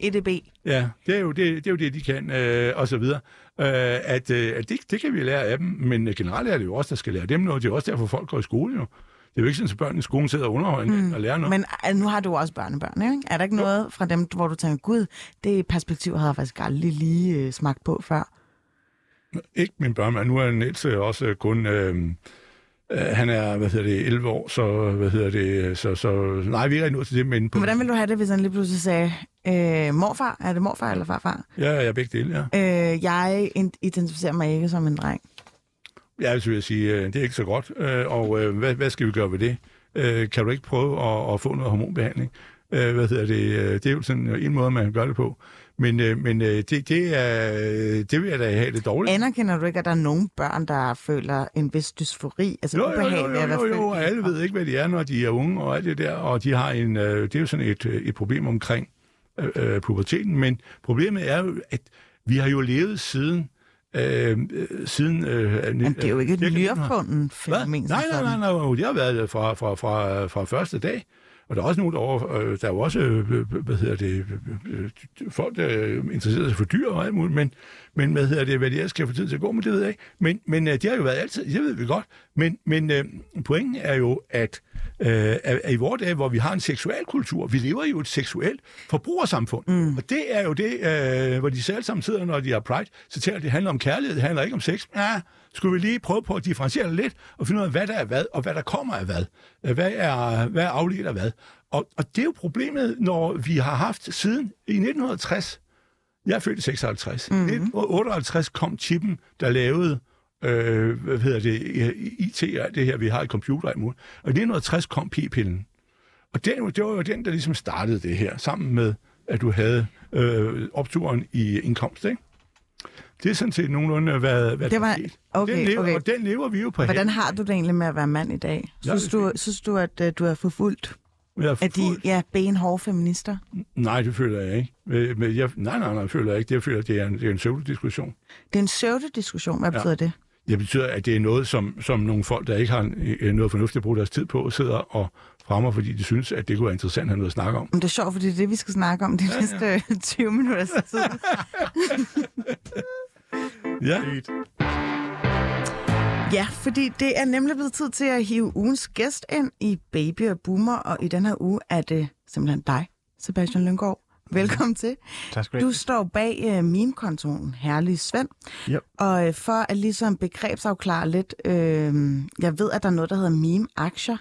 EDB. Ja, det er jo det, det, er jo det de kan, øh, og så videre. Øh, at, øh, at det, det kan vi lære af dem, men generelt er det jo også, der skal lære dem noget. Det er også derfor, folk går i skole jo. Det er jo ikke sådan, at børnene i skolen sidder og underholder mm. og lærer noget. Men altså, nu har du også børnebørn, ikke? Er der ikke noget fra dem, hvor du tænker, gud, det perspektiv havde jeg faktisk aldrig lige øh, smagt på før? Ikke min børn, men nu er Niels øh, også kun... Øh, øh, han er, hvad hedder det, 11 år, så, hvad hedder det, så, så nej, vi er ikke nået til det, men... På, Hvordan vil du have det, hvis han lige pludselig sagde, øh, morfar, er det morfar eller farfar? ja, jeg er begge dele, ja. Øh, jeg identificerer mig ikke som en dreng. Ja, så vil jeg sige, øh, det er ikke så godt, øh, og øh, hvad, hvad skal vi gøre ved det? Øh, Kan du ikke prøve at, at få noget hormonbehandling? Øh, Hvad hedder det? øh, Det er jo sådan en måde, man gøre det på. Men, øh, men øh, det, det, er, det vil jeg da have det dårligt. Anerkender du ikke, at der er nogle børn, der føler en vis dysfori? Altså Jo, jo, jo, jo, jo, jo, og alle ved ikke, hvad de er, når de er unge og alt det der, og de har en, øh, det er jo sådan et, et problem omkring øh, puberteten, men problemet er jo, at vi har jo levet siden Øh, siden... Øh, Men det er jo ikke et Hvad? fænomen. Nej, nej, nej, nej, det har været fra, fra, fra, fra første dag. Og der er også nogen, der, over, øh, der er jo også, øh, hvad hedder det, øh, folk, der interesserer sig for dyr og alt muligt, men, men hvad hedder det, hvad det er, skal få tid til at gå, men det ved jeg ikke. Men, men det har jo været altid, det ved vi godt. Men, men pointen er jo, at, at i vores dage, hvor vi har en seksuel kultur, vi lever jo et seksuelt forbrugersamfund. Mm. Og det er jo det, hvor de selv sammen sidder, når de har Pride, så taler det handler om kærlighed, det handler ikke om sex. Ja, skulle vi lige prøve på at differentiere lidt, og finde ud af, hvad der er hvad, og hvad der kommer af hvad. Hvad er, hvad er afledt af hvad. Og, og det er jo problemet, når vi har haft siden i 1960, jeg er født i 56, mm-hmm. i 1958 kom chippen, der lavede øh, hvad hedder det, IT og det her, vi har i computer og Og i 1960 kom p-pillen. Og den, det var jo den, der ligesom startede det her, sammen med, at du havde øh, opturen i indkomst, ikke? Det er sådan set nogenlunde, hvad, hvad det var, okay, den lever, okay. Og den lever vi jo på Hvordan har du det egentlig med at være mand i dag? Synes, du, synes du, at uh, du er forfulgt af de ja, benhårde feminister? Nej, det føler jeg ikke. Men jeg, nej, nej, nej, det føler jeg ikke. Det jeg føler, det er en, det er en pseudo-diskussion. Det er en pseudo-diskussion? Hvad betyder ja. det? Det betyder, at det er noget, som, som nogle folk, der ikke har noget fornuftigt at bruge deres tid på, sidder og fremmer, fordi de synes, at det kunne være interessant at have noget at snakke om. Men det er sjovt, fordi det er det, vi skal snakke om de ja, næste ja. 20 minutter ja. Ja, fordi det er nemlig blevet tid til at hive ugens gæst ind i Baby og Boomer, og i den her uge er det simpelthen dig, Sebastian Lyngård. Velkommen til. Tak skal du Du står bag uh, meme-kontoen Herlig Svend. Yep. Og uh, for at ligesom begrebsafklare lidt, uh, jeg ved, at der er noget, der hedder meme-aktier.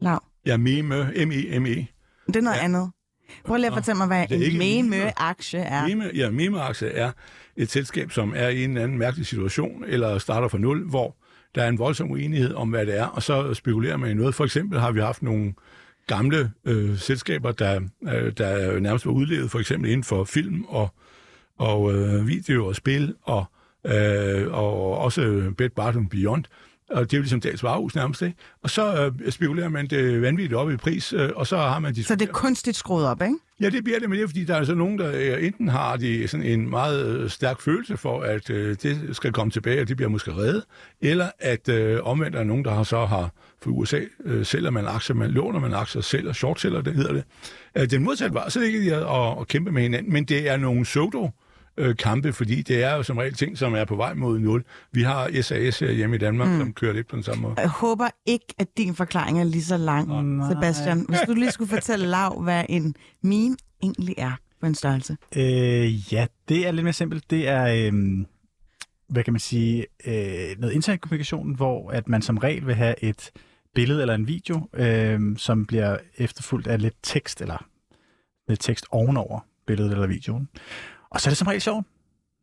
Lav. Ja, meme, M-E-M-E. Det er noget ja. andet. Prøv lige at fortælle mig, hvad en meme-aktie er. Meme, ja, meme-aktie er et selskab, som er i en anden mærkelig situation, eller starter fra nul, hvor der er en voldsom uenighed om, hvad det er, og så spekulerer man i noget. For eksempel har vi haft nogle gamle øh, selskaber, der, øh, der nærmest var udlevet, for eksempel inden for film og, og øh, video og spil, og, øh, og også Bed Bath Beyond, og det er jo ligesom dagens varehus nærmest, ikke? Og så øh, spekulerer man det vanvittigt op i pris, øh, og så har man... Så det er kunstigt skruet op, ikke? Ja, det bliver det, men det er, fordi der er altså nogen, der øh, enten har de sådan en meget øh, stærk følelse for, at øh, det skal komme tilbage, og det bliver måske reddet, eller at øh, omvendt er nogen, der har så har for USA øh, sælger man aktier, man låner man aktier, sælger, short sælger, det hedder det. Øh, den modsatte var, så det ikke at, at kæmpe med hinanden, men det er nogle pseudo øh, kampe, fordi det er jo som regel ting, som er på vej mod nul. Vi har SAS her hjemme i Danmark, mm. som kører lidt på den samme måde. Jeg håber ikke, at din forklaring er lige så lang, oh, Sebastian. Hvis du lige skulle fortælle Lav, hvad en meme egentlig er på en størrelse. Øh, ja, det er lidt mere simpelt. Det er... Øh hvad kan man sige, øh, noget internetkommunikation, hvor at man som regel vil have et billede eller en video, øh, som bliver efterfulgt af lidt tekst, eller lidt tekst ovenover billedet eller videoen. Og så er det som regel sjovt.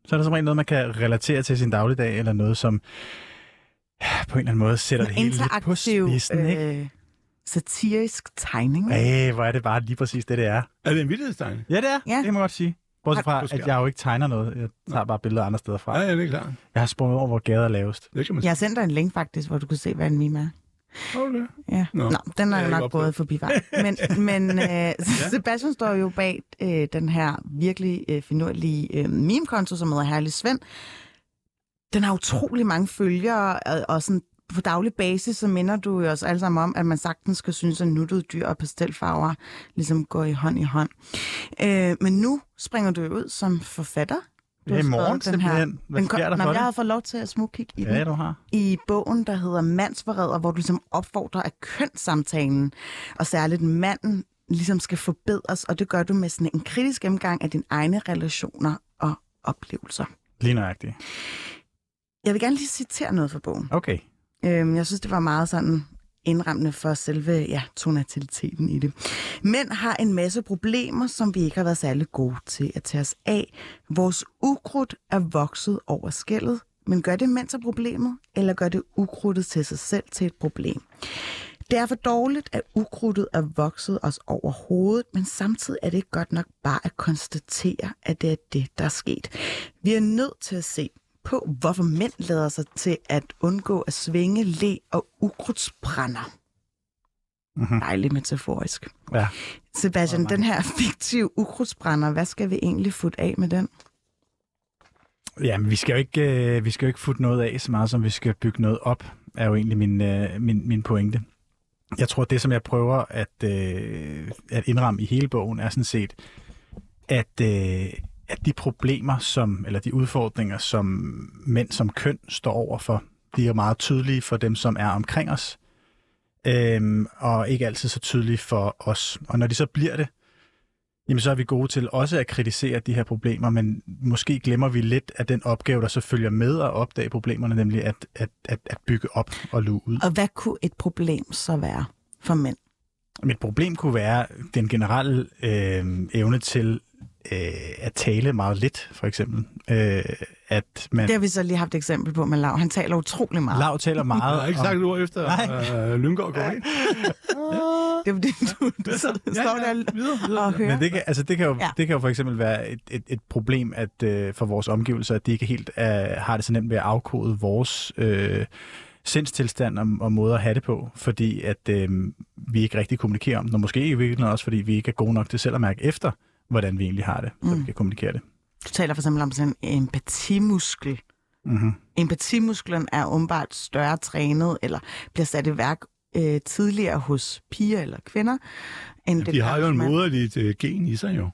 Så er det som regel noget, man kan relatere til sin dagligdag, eller noget, som ja, på en eller anden måde sætter det hele lidt på spidsen. Ikke? Øh, satirisk tegning. Ej, hvor er det bare lige præcis det, det er. Er det en vittighedstegning? Ja, det er. Ja. Det kan man godt sige. Bortset fra, at jeg jo ikke tegner noget. Jeg tager bare billeder andre steder fra. Ja, ja, det er klart. Jeg har sprunget over, hvor gader er lavest. Det kan man jeg har sendt dig en link faktisk, hvor du kan se, hvad en meme er. Okay. Ja. Nå. Nå, den er jo nok gået forbi vej. Men, men øh, Sebastian står jo bag øh, den her virkelig øh, finurlige øh, meme-konto, som hedder Herlig Svend. Den har utrolig mange følgere, og, og sådan på daglig basis, så minder du jo os alle sammen om, at man sagtens skal synes, at nuttede dyr og pastelfarver ligesom går i hånd i hånd. Øh, men nu springer du ud som forfatter du det er morgen den her. Hvad sker der for det? Jeg har fået lov til at smugkigge i ja, den. du har. I bogen, der hedder Mandsforræder, hvor du ligesom opfordrer af kønssamtalen, og særligt manden ligesom skal forbedres, og det gør du med sådan en kritisk gennemgang af dine egne relationer og oplevelser. Lige nøjagtigt. Jeg vil gerne lige citere noget fra bogen. Okay. Øhm, jeg synes, det var meget sådan indrammende for selve ja, tonaliteten i det. Mænd har en masse problemer, som vi ikke har været særlig gode til at tage os af. Vores ukrudt er vokset over skældet, men gør det mænd til problemet, eller gør det ukrudtet til sig selv til et problem? Det er for dårligt, at ukrudtet er vokset os over hovedet, men samtidig er det ikke godt nok bare at konstatere, at det er det, der er sket. Vi er nødt til at se på, hvorfor mænd lader sig til at undgå at svinge, le og ukrudtsbrænder. Mm-hmm. Dejligt metaforisk. Ja. Sebastian, den her fiktive ukrudtsbrænder, hvad skal vi egentlig futte af med den? Jamen, vi skal jo ikke, øh, vi skal jo ikke futte noget af så meget, som vi skal bygge noget op, er jo egentlig min, øh, min, min pointe. jeg tror, det som jeg prøver at, øh, at indramme i hele bogen, er sådan set, at, øh, at de problemer, som, eller de udfordringer, som mænd som køn står over for, de er meget tydelige for dem, som er omkring os, øhm, og ikke altid så tydelige for os. Og når de så bliver det, jamen så er vi gode til også at kritisere de her problemer, men måske glemmer vi lidt af den opgave, der så følger med at opdage problemerne, nemlig at, at, at, at bygge op og luge ud. Og hvad kunne et problem så være for mænd? Et problem kunne være den generelle øh, evne til øh, at tale meget lidt, for eksempel. Øh, at man... Det har vi så lige haft et eksempel på med Lav. Han taler utrolig meget. Lav taler Jeg meget har ikke sagt et ord efter Nej. øh, Lyngård går ind. Det er fordi, du, du så, står der videre, videre. og hører. Men det kan, altså det, kan jo, Ja. det kan jo for eksempel være et, et, et problem at øh, for vores omgivelser, at de ikke helt øh, har det så nemt ved at afkode vores øh, sindstilstand og, og måde at have det på, fordi at øh, vi ikke rigtig kommunikerer om det, og måske i virkeligheden også, fordi vi ikke er gode nok til selv at mærke efter, hvordan vi egentlig har det, så Mm. vi kan kommunikere det. Du taler for eksempel om sådan en empatimuskel. Mm-hmm. Empatimusklen er umiddelbart større trænet, eller bliver sat i værk øh, tidligere hos piger eller kvinder, end det De har jo en moderligt øh, gen i sig jo.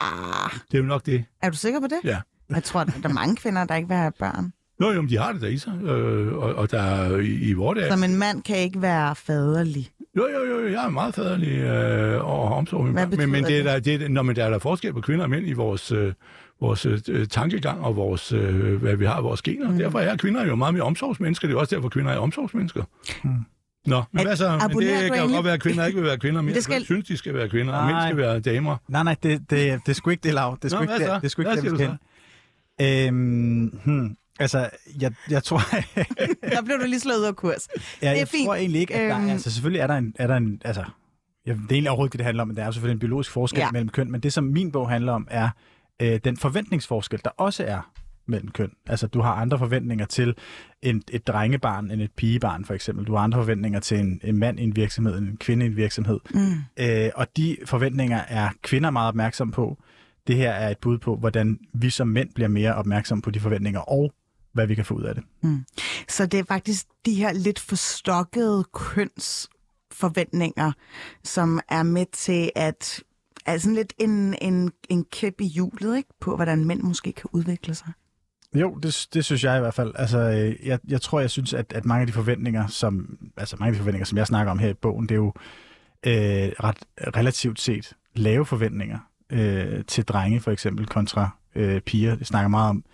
Ah, Det er jo nok det. er du sikker på det? Ja. Jeg tror, der er mange kvinder, der ikke vil have børn. Nå jo, de har det der i sig. Øh, og, og der er i, i vores dag... Så en mand kan ikke være faderlig. Jo, jo, jo, jeg er meget faderlig øh, og omsorg. Men, men, betyder det er det? der, det når, men der er der forskel på kvinder og mænd i vores, øh, vores øh, tankegang og vores, øh, hvad vi har vores gener. Mm. Derfor er kvinder jo meget mere omsorgsmennesker. Det er også derfor, kvinder er omsorgsmennesker. Mm. Nå, men At- hvad så? Men det kan jo egentlig- godt være, at kvinder ikke vil være kvinder mere. Det skal- Det skal... synes, de skal være kvinder, og mænd Nej. skal være damer. Nej, nej, det, det, det er sgu ikke det, Lav. Det er sgu ikke hvad så? det, det, er sgu ikke Hvad det, vi siger du skal hen. Øhm, hmm, altså, jeg, jeg tror... Der blev du lige slået ud af kurs. Ja, Det er jeg fint. tror egentlig ikke, at der Øhm. altså selvfølgelig er der en, er der en altså, jeg, det er egentlig overhovedet ikke det, handler om, men der er selvfølgelig en biologisk forskel ja. mellem køn, men det, som min bog handler om, er øh, den forventningsforskel, der også er mellem køn. Altså, du har andre forventninger til en, et drengebarn end et pigebarn, for eksempel. Du har andre forventninger til en, en mand i en virksomhed end en kvinde i en virksomhed. Mm. Øh, og de forventninger er kvinder meget opmærksomme på. Det her er et bud på, hvordan vi som mænd bliver mere opmærksomme på de forventninger, og hvad vi kan få ud af det. Så det er faktisk de her lidt forstokkede kønsforventninger, som er med til at er sådan lidt en, en, en kæp i hjulet ikke? på, hvordan mænd måske kan udvikle sig. Jo, det, det synes jeg i hvert fald. Altså, jeg, jeg tror, jeg synes, at, at mange af de forventninger, som, altså mange af de forventninger, som jeg snakker om her i bogen, det er jo øh, ret relativt set lave forventninger øh, til drenge for eksempel kontra øh, piger. Jeg snakker meget om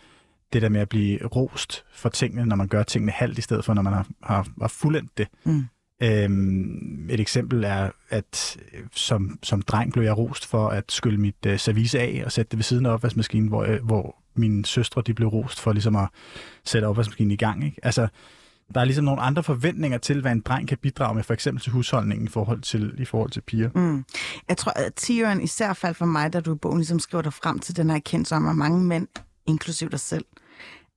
det der med at blive rost for tingene, når man gør tingene halvt i stedet for, når man har, har, har fuldendt det. Mm. Øhm, et eksempel er, at øh, som, som dreng blev jeg rost for at skylle mit øh, service af og sætte det ved siden af opvaskemaskinen, hvor, øh, hvor mine søstre de blev rost for ligesom at sætte opvaskemaskinen i gang. Ikke? Altså, der er ligesom nogle andre forventninger til, hvad en dreng kan bidrage med, for eksempel til husholdningen i forhold til, i forhold til piger. Mm. Jeg tror, at tieren især faldt for mig, da du i bogen ligesom skriver dig frem til den her erkendelse om, at mange mænd, inklusiv dig selv,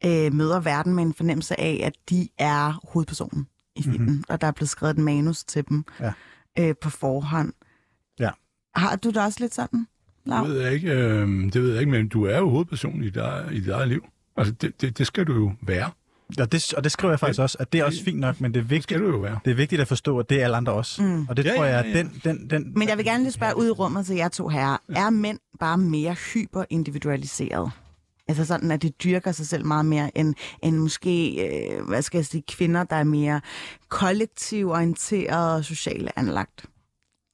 øh, møder verden med en fornemmelse af, at de er hovedpersonen i filmen, mm-hmm. og der er blevet skrevet et manus til dem Ja. øh, på forhånd. Ja. Har du det også lidt sådan, Lav? Det ved jeg ikke, øh, det ved jeg ikke, men du er jo hovedperson i dit, eget- i dit eget liv. Altså, det, det, det skal du jo være. Og det, og det skriver jeg faktisk også, at det er også fint nok, men det er Det vigtigt, skal du jo være. det er vigtigt at forstå, at det er alle andre også. Mm. Og det Ja, tror ja, jeg, ja. at den, den, den... Men jeg vil gerne lige spørge ud i rummet til jer to herrer. Er mænd bare mere hyperindividualiseret? Altså sådan, at de dyrker sig selv meget mere end, end måske, øh, hvad skal jeg sige, kvinder, der er mere kollektivorienteret og sociale anlagt.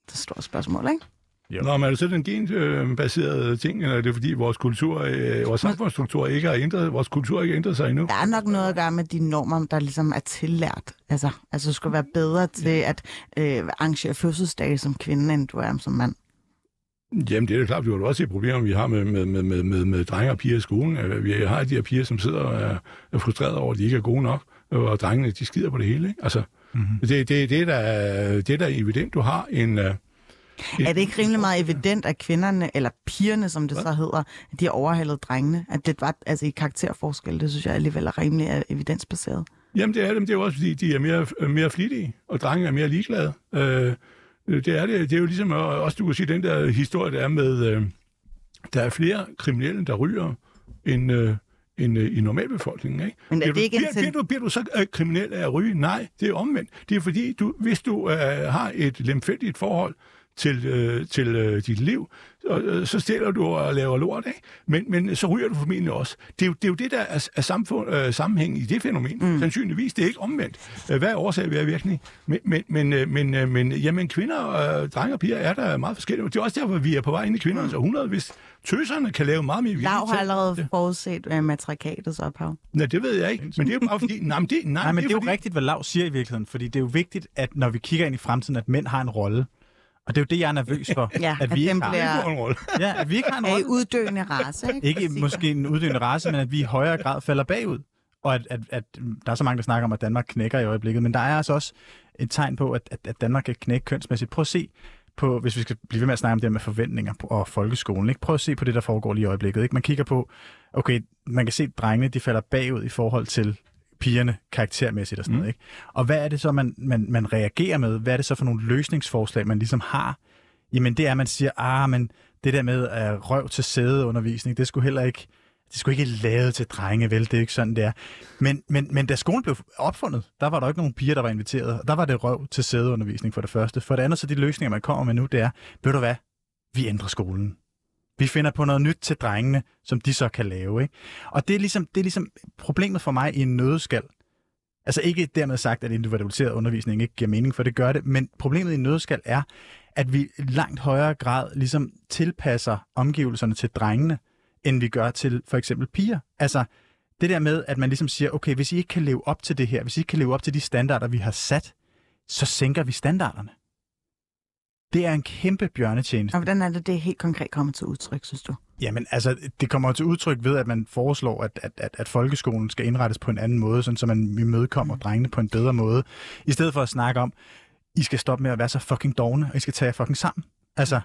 Det er et stort spørgsmål, ikke? Jo. Nå, men er det så den genbaserede ting, eller er det fordi vores kultur, øh, vores samfundsstruktur ikke har ændret, vores kultur ikke har ændret sig endnu? Der er nok noget at gøre med de normer, der ligesom er tillært. Altså, altså du skal være bedre til at øh, arrangere fødselsdage som kvinde, end du er som mand. Jamen, det er da klart, vi har jo også et problem, vi har med, med, med, med, med, med drenge og piger i skolen. Øh, Vi har de her piger, som sidder og er, er frustrerede over, at de ikke er gode nok, og drengene, de skider på det hele. Ikke? Altså, mm-hmm. det, det, det, er der, det er der evident, du har en... Uh, Er det ikke rimelig meget evident, at kvinderne, eller pigerne, som det så hedder, at de har overhalet drengene? At det var altså i karakterforskel, det synes jeg alligevel er rimelig øh, evidensbaseret. Jamen, det er dem. Det er jo også, fordi de er mere, mere flittige, og drenge er mere ligeglade. Øh, det er det. Det er jo ligesom øh, også, du kan sige, den der historie, der er med, øh, der er flere kriminelle, der ryger, end, øh, end øh, i normalbefolkningen. Ikke? Men er bliver, det ikke du, bliver, bliver, du, bliver du så øh, kriminel af at ryge? Nej, det er omvendt. Det er fordi, du, hvis du øh, har et lemfældigt forhold til, øh, til øh, dit liv, og, øh, så stiller du og laver lort, ikke? Men, men så ryger du formentlig også. Det er jo det, er jo det der er, er samfund, øh, sammenhæng i det fænomen. Mm. Sandsynligvis. Det er ikke omvendt. Øh, Hvad er årsag ved virkning? Men, men, men, øh, men, øh, men jamen, kvinder, øh, drenge og piger er der meget forskellige. Det er også derfor, vi er på vej ind i kvindernes århundrede, hvis tøserne kan lave meget mere vilje Lav har allerede forudset uh, matrikatets ophav. Nej, det ved jeg ikke. Men det er jo bare fordi... Nej, men det, nej, Nej, men det er jo fordi, rigtigt, hvad Lav siger i virkeligheden, fordi det er jo vigtigt, at når vi kigger ind i fremtiden, at mænd har en rolle. Og det er jo det, jeg er nervøs for, Ja, at at vi ikke den har. bliver- en rolle. Ja, at vi ikke har en Er rolle. uddøende race, ikke? Ikke måske en uddøende race, men at vi i højere grad falder bagud. Og at, at, at der er så mange, der snakker om, at Danmark knækker i øjeblikket, men der er altså også et tegn på, at, at, at Danmark kan knække kønsmæssigt. Prøv at se på, hvis vi skal blive ved med at snakke om det med forventninger på, og folkeskolen, ikke? prøv at se på det, der foregår lige i øjeblikket. Ikke? Man kigger på, okay, man kan se, at drengene de falder bagud i forhold til pigerne karaktermæssigt og sådan noget. Ikke? Og hvad er det så, man, man, man reagerer med? Hvad er det så for nogle løsningsforslag, man ligesom har? Jamen det er, at man siger, ah, men det der med at røv til sædeundervisning, det skulle heller ikke det skulle ikke lavet til drenge, vel? Det er ikke sådan, det er. Men, men, men da skolen blev opfundet, der var der ikke nogen piger, der var inviteret. Der var det røv til sædeundervisning for det første. For det andet, så de løsninger, man kommer med nu, det er, ved du hvad? Vi ændrer skolen. Vi finder på noget nyt til drengene, som de så kan lave. Ikke? Og det er, ligesom, det er ligesom problemet for mig i en nødskal. Altså ikke dermed sagt, at individualiseret undervisning ikke giver mening, for det gør det, men problemet i en nødskal er, at vi i langt højere grad ligesom tilpasser omgivelserne til drengene, end vi gør til for eksempel piger. Altså det der med, at man ligesom siger, okay, hvis I ikke kan leve op til det her, hvis I ikke kan leve op til de standarder, vi har sat, så sænker vi standarderne. Det er en kæmpe bjørnetjeneste. Og hvordan er det, det helt konkret kommer til udtryk, synes du? Jamen, altså, det kommer til udtryk ved, at man foreslår, at, at, at, at folkeskolen skal indrettes på en anden måde, sådan så man imødekommer drengene på en bedre måde, i stedet for at snakke om, I skal stoppe med at være så fucking dogne, og I skal tage jer fucking sammen. Altså,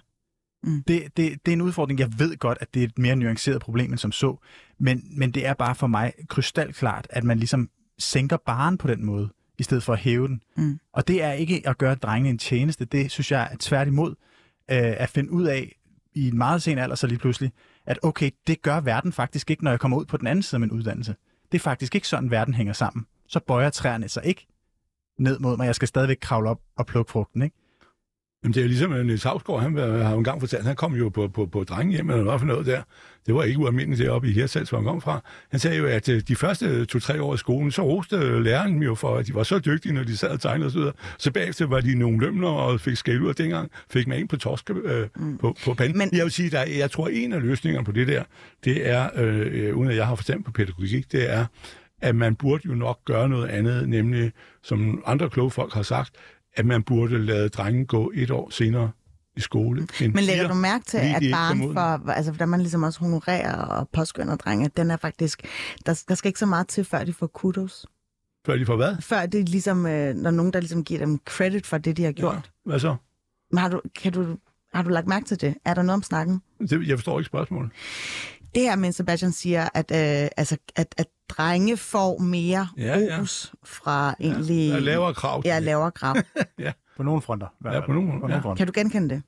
Mm. det, det, det er en udfordring. Jeg ved godt, at det er et mere nuanceret problem end som så, men, men det er bare for mig krystalklart, at man ligesom sænker baren på den måde, i stedet for at hæve den. Mm. Og det er ikke at gøre drengene en tjeneste, det synes jeg er tværtimod øh, at finde ud af i en meget sen alder så lige pludselig, at okay, det gør verden faktisk ikke, når jeg kommer ud på den anden side af min uddannelse. Det er faktisk ikke sådan, verden hænger sammen. Så bøjer træerne sig ikke ned mod mig. Jeg skal stadigvæk kravle op og plukke frugten, ikke? Jamen, det er ligesom at Niels Havsgaard, han har jo engang fortalt, han kom jo på, på, på drengehjem eller noget for noget der. Det var ikke ualmindeligt deroppe i Hirsals, hvor han kom fra. Han sagde jo, at øh, de første to-tre år i skolen, så roste læreren dem jo for, at de var så dygtige, når de sad og tegnede osv. Så bagefter var de nogle lømner og fik skæld ud, og dengang fik man en på torske øh, mm. på, på panden. Men-. Jeg vil sige, der, er- jeg tror, en af løsningerne på det der, det er, øh, uden at jeg har forstand på pædagogik, det er, at man burde jo nok gøre noget andet, nemlig, som andre kloge folk har sagt, at man burde lade drengen gå et år senere i skole. Men lægger du mærke til, at barn for, altså hvordan man ligesom også honorerer og påskynder drenge, den er faktisk, der, der skal ikke så meget til, før de får kudos. Før de får hvad? Før det er ligesom, øh, når nogen, der ligesom giver dem credit for det, de har gjort. Ja. Hvad så? Men har du, kan du, har du lagt mærke til det? Er der noget om snakken? Det, jeg forstår ikke spørgsmålet. Det her med, Sebastian siger, at, øh, altså, at, at drenge får mere Ja, ja. fra egentlig... Er lavere krav. Ja, lavere krav. På nogle fronter. hvert Ja, på nogle- på nogle ja. fronter. kan du genkende det?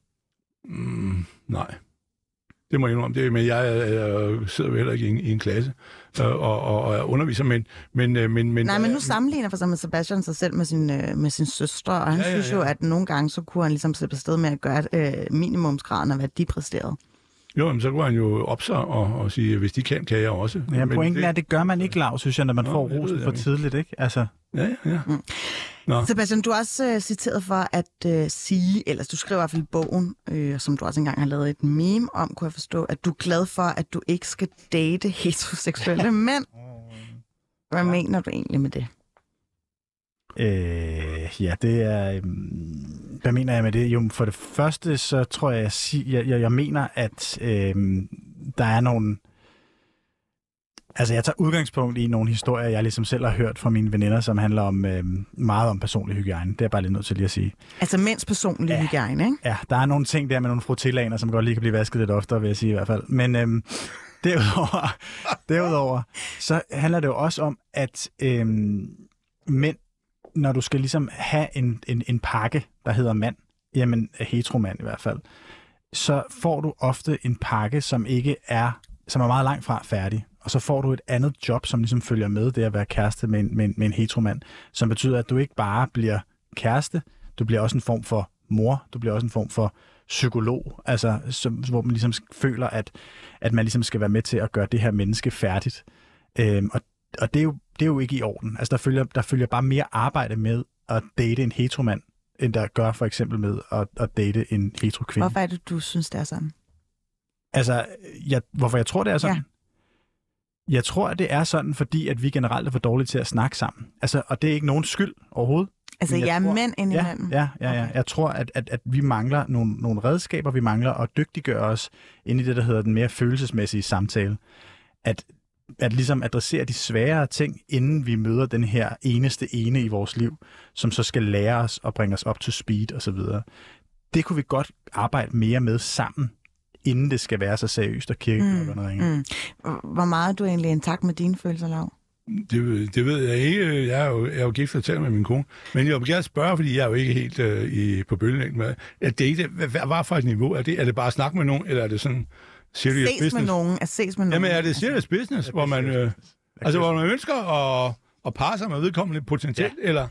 Mm, nej. Det må jeg indrømme. Det, men jeg, jeg sidder jo heller ikke i en, i en klasse øh, og, og, og er underviser, men... men, øh, men, men Nej, men nu sammenligner for eksempel Sebastian sig selv med sin, øh, med sin søstre, og han Ja, ja, ja, synes jo, ja. at nogle gange, så kunne han ligesom slippe afsted med at gøre øh, minimumsgraden af, hvad de præsterede. Jo, men så kunne han jo op sig og, og sige, hvis de kan, kan jeg også. Ja, men pointen det, er, at det gør man ikke, Lav, synes jeg, når man Nå, får rosen for tidligt, ikke? Altså, Ja, ja, ja. Mm. Nå. Sebastian, du er også øh, citeret for at øh, sige, eller du skriver i hvert fald i bogen, øh, som du også engang har lavet et meme om, kunne jeg forstå, at du er glad for, at du ikke skal date heteroseksuelle mænd. Hvad ja. mener du egentlig med det? Øh, ja, det er... øhm, Hvad mener jeg med det? Jo, for det første, så tror jeg, jeg, jeg, jeg, mener, at øhm, der er nogle... Altså, jeg tager udgangspunkt i nogle historier, jeg ligesom selv har hørt fra mine veninder, som handler om øhm, meget om personlig hygiejne. Det er jeg bare lidt nødt til lige at sige. Altså mænds personlige Ja. hygiejne, ikke? Ja, der er nogle ting der med nogle frutillaner, som godt lige kan blive vasket lidt oftere, vil jeg sige i hvert fald. Men øhm, derudover, derudover, så handler det jo også om, at øhm, mænd, når du skal ligesom have en, en, en pakke, der hedder mand, jamen øh, heteromand i hvert fald, så får du ofte en pakke, som ikke er, som er meget langt fra færdig. og så får du et andet job, som ligesom følger med det at være kæreste med en, med en, med en heteromand, som betyder, at du ikke bare bliver kæreste, du bliver også en form for mor, du bliver også en form for psykolog, altså som, hvor man ligesom føler, at, at man ligesom skal være med til at gøre det her menneske færdigt. Øhm, og og det, er jo, det er jo ikke i orden. Altså der følger, der følger bare mere arbejde med at date en heteromand, end der gør for eksempel med at, at date en heterokvinde. Hvorfor er det, du synes, det er sådan? Altså, jeg, hvorfor jeg tror, det er sådan? Ja. Jeg tror, at det er sådan, fordi at vi generelt er for dårlige til at snakke sammen. Altså, og det er ikke nogen skyld overhovedet. Altså, Men jeg jeg er mænd indimellem. Ja, ja, ja. Okay. Jeg tror, at, at, at vi mangler nogle, nogle redskaber, vi mangler at dygtiggøre os ind i det, der hedder den mere følelsesmæssige samtale. At, at ligesom adressere de sværere ting, inden vi møder den her eneste ene i vores liv, som så skal lære os og bringe os op til speed osv. Det kunne vi godt arbejde mere med sammen, inden det skal være så seriøst og kirkeklokkerne mm. ringer. Mm. Hvor meget er du egentlig intakt med dine følelser, Lav? Det, det ved jeg ikke. Jeg er jo, jeg er jo gift og taler med min kone. Men jeg vil gerne spørge, fordi jeg er jo ikke helt øh, i, på bølgelængden med, at date, hvad, hvad, hvad for et niveau er det? Er det bare at snakke med nogen, eller er det sådan serious Ses business? med nogen, at ses med nogen. Jamen er det serious business, hvor man, øh, altså, hvor man ønsker at, at parre sig med vedkommende potentielt, ja. eller?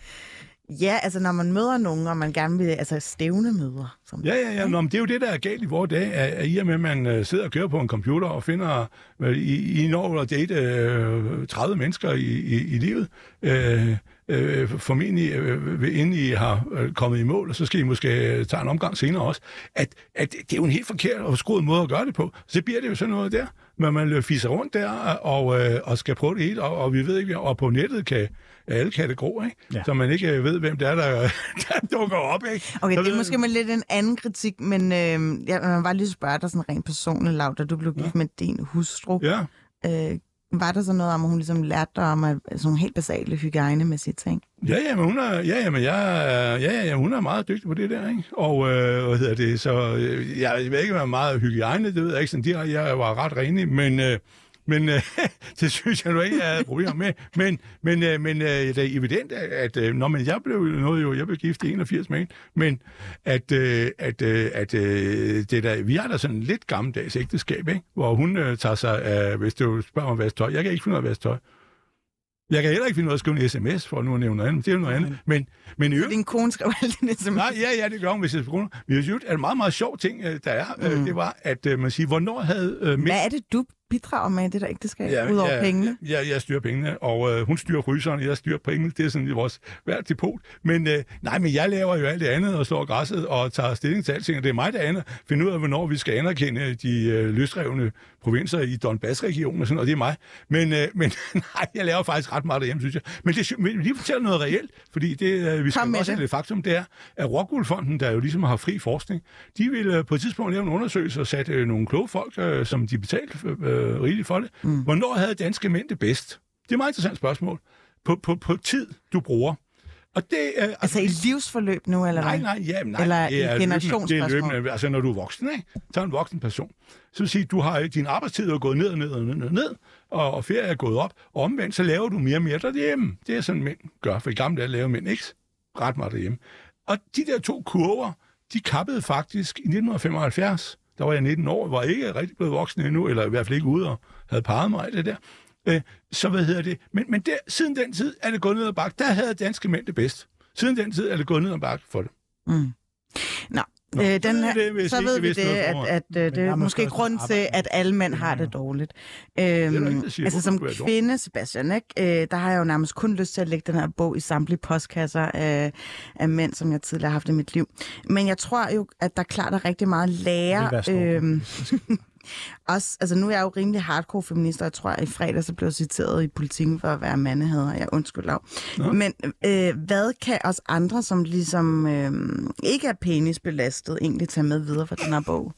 Ja, altså når man møder nogen, og man gerne vil, altså stævne møder. Som Ja, ja, ja. Nå, men det er jo det, der er galt i vores dag, at, at i og med, at man øh, sidder og kører på en computer og finder, øh, i, i når at date øh, 30 mennesker i, i, i livet, øh, øh, formentlig øh, vil- inden I har øh, kommet i mål, og så skal I måske øh, tage en omgang senere også, at, at det er jo en helt forkert og skruet måde at gøre det på. Så bliver det jo sådan noget der, men man øh, fiser rundt der og, øh, og skal prøve det hele, og, og vi ved ikke, og på nettet kan alle katte gro, ikke? Ja. Ja. Så man ikke øh, ved, hvem det er, der, der dukker op, ikke? Okay, så det er måske med lidt en anden kritik, men øh, jeg vil bare lige spørge dig sådan rent personligt, Lav, da du blev gift med din hustru. Ja. Øh, var der så noget om, at hun ligesom lærte dig om at, sådan nogle helt basale hygiejnemæssige ting? Ja, ja, men hun er, ja, ja, men jeg, ja, ja, hun er meget dygtig på det der, ikke? Og, øh, hvad hedder det, så, jeg, jeg ved ikke, hvad meget hygiejne, det ved jeg ikke sådan direkte, jeg var ret renig, men, øh, men øh, det synes jeg nu ikke, jeg havde problemer med. Men, men, øh, men øh, det er evident, at, øh, når man, jeg blev noget jo, jeg blev gift i 81 med en, men at, øh, at, øh, at øh, det der, vi har da sådan lidt gammeldags ægteskab, ikke? Hvor hun øh, tager sig af, hvis du spørger mig, hvad tøj, jeg kan ikke finde ud af, hvad tøj. Jeg kan heller ikke finde ud af at skrive en sms, for nu at nævne noget andet. Det er noget andet. Men, men øvrigt, Din kone skrev alle dine sms. Nej, ja, ja, det gør hun, hvis jeg skal Men jeg synes, at en meget, meget sjov ting, øh, der er, mm. det var, at øh, man siger, hvornår havde øh, mænd... Hvad er det, du bidrager med i det der ægteskab, ja, udover ja, pengene? Ja, jeg styrer pengene, og øh, hun styrer fryseren, jeg styrer pengene. Det er sådan i vores hver depot. Men øh, nej, men jeg laver jo alt det andet og slår græsset og tager stilling til alting. Og det er mig, der aner, finder ud af, hvornår vi skal anerkende de øh, løsrevne provinser i Donbass-regionen og sådan, og det er mig. Men, øh, men nej, jeg laver faktisk ret meget derhjemme, synes jeg. Men det, men lige fortælle noget reelt, fordi det, øh, vi skal også det. have det faktum, det er, at Rockwool-fonden, der jo ligesom har fri forskning, de vil øh, på et tidspunkt lave en undersøgelse og sætte øh, nogle kloge folk, øh, som de betalte øh, rigeligt for det. Mm. Hvornår havde danske mænd det bedst? Det er et meget interessant spørgsmål. På, på, på tid, du bruger. Og det, øh, Altså i livsforløb nu, eller Nej, hvad? nej, ja, nej. Eller det i er løbende- generationsspørgsmål? Det er løbende, altså når du er voksen, ikke? Så er en voksen person. Så vil sige, du har din arbejdstid er gået ned og ned og ned og ned, og, og ferie er gået op, og omvendt, så laver du mere og mere derhjemme. Det er sådan, mænd gør, for i gamle dage laver mænd ikke ret meget derhjemme. Og de der to kurver, de kappede faktisk i 1975. Der var jeg 19 år, var ikke rigtig blevet voksen endnu, eller i hvert fald ikke ude og havde parret mig det der. Øh, så hvad hedder det? Men, men der, siden den tid er det gået ned ad bakke. Der havde danske mænd det bedst. Siden den tid er det gået ned ad bakke for det. Mm. Nå, Nå, øh, den er her, det, så ved vi det, at, forhånd. at øh, det er måske grund til, at alle mænd har det dårligt. Øhm, der siger. altså som kvinde, Sebastian, ikke? Øh, der har jeg jo nærmest kun lyst til at lægge den her bog i samtlige postkasser af, af mænd, som jeg tidligere har haft i mit liv. Men jeg tror jo, at der klart er rigtig meget at Det lære. stor. Også, altså nu er jeg jo rimelig hardcore feminist, og jeg tror, at i fredag så blev citeret i politikken for at være mandehader. Jeg undskyld lav. Nå. Men øh, hvad kan os andre, som ligesom øh, ikke er penisbelastet, egentlig tage med videre fra den her bog?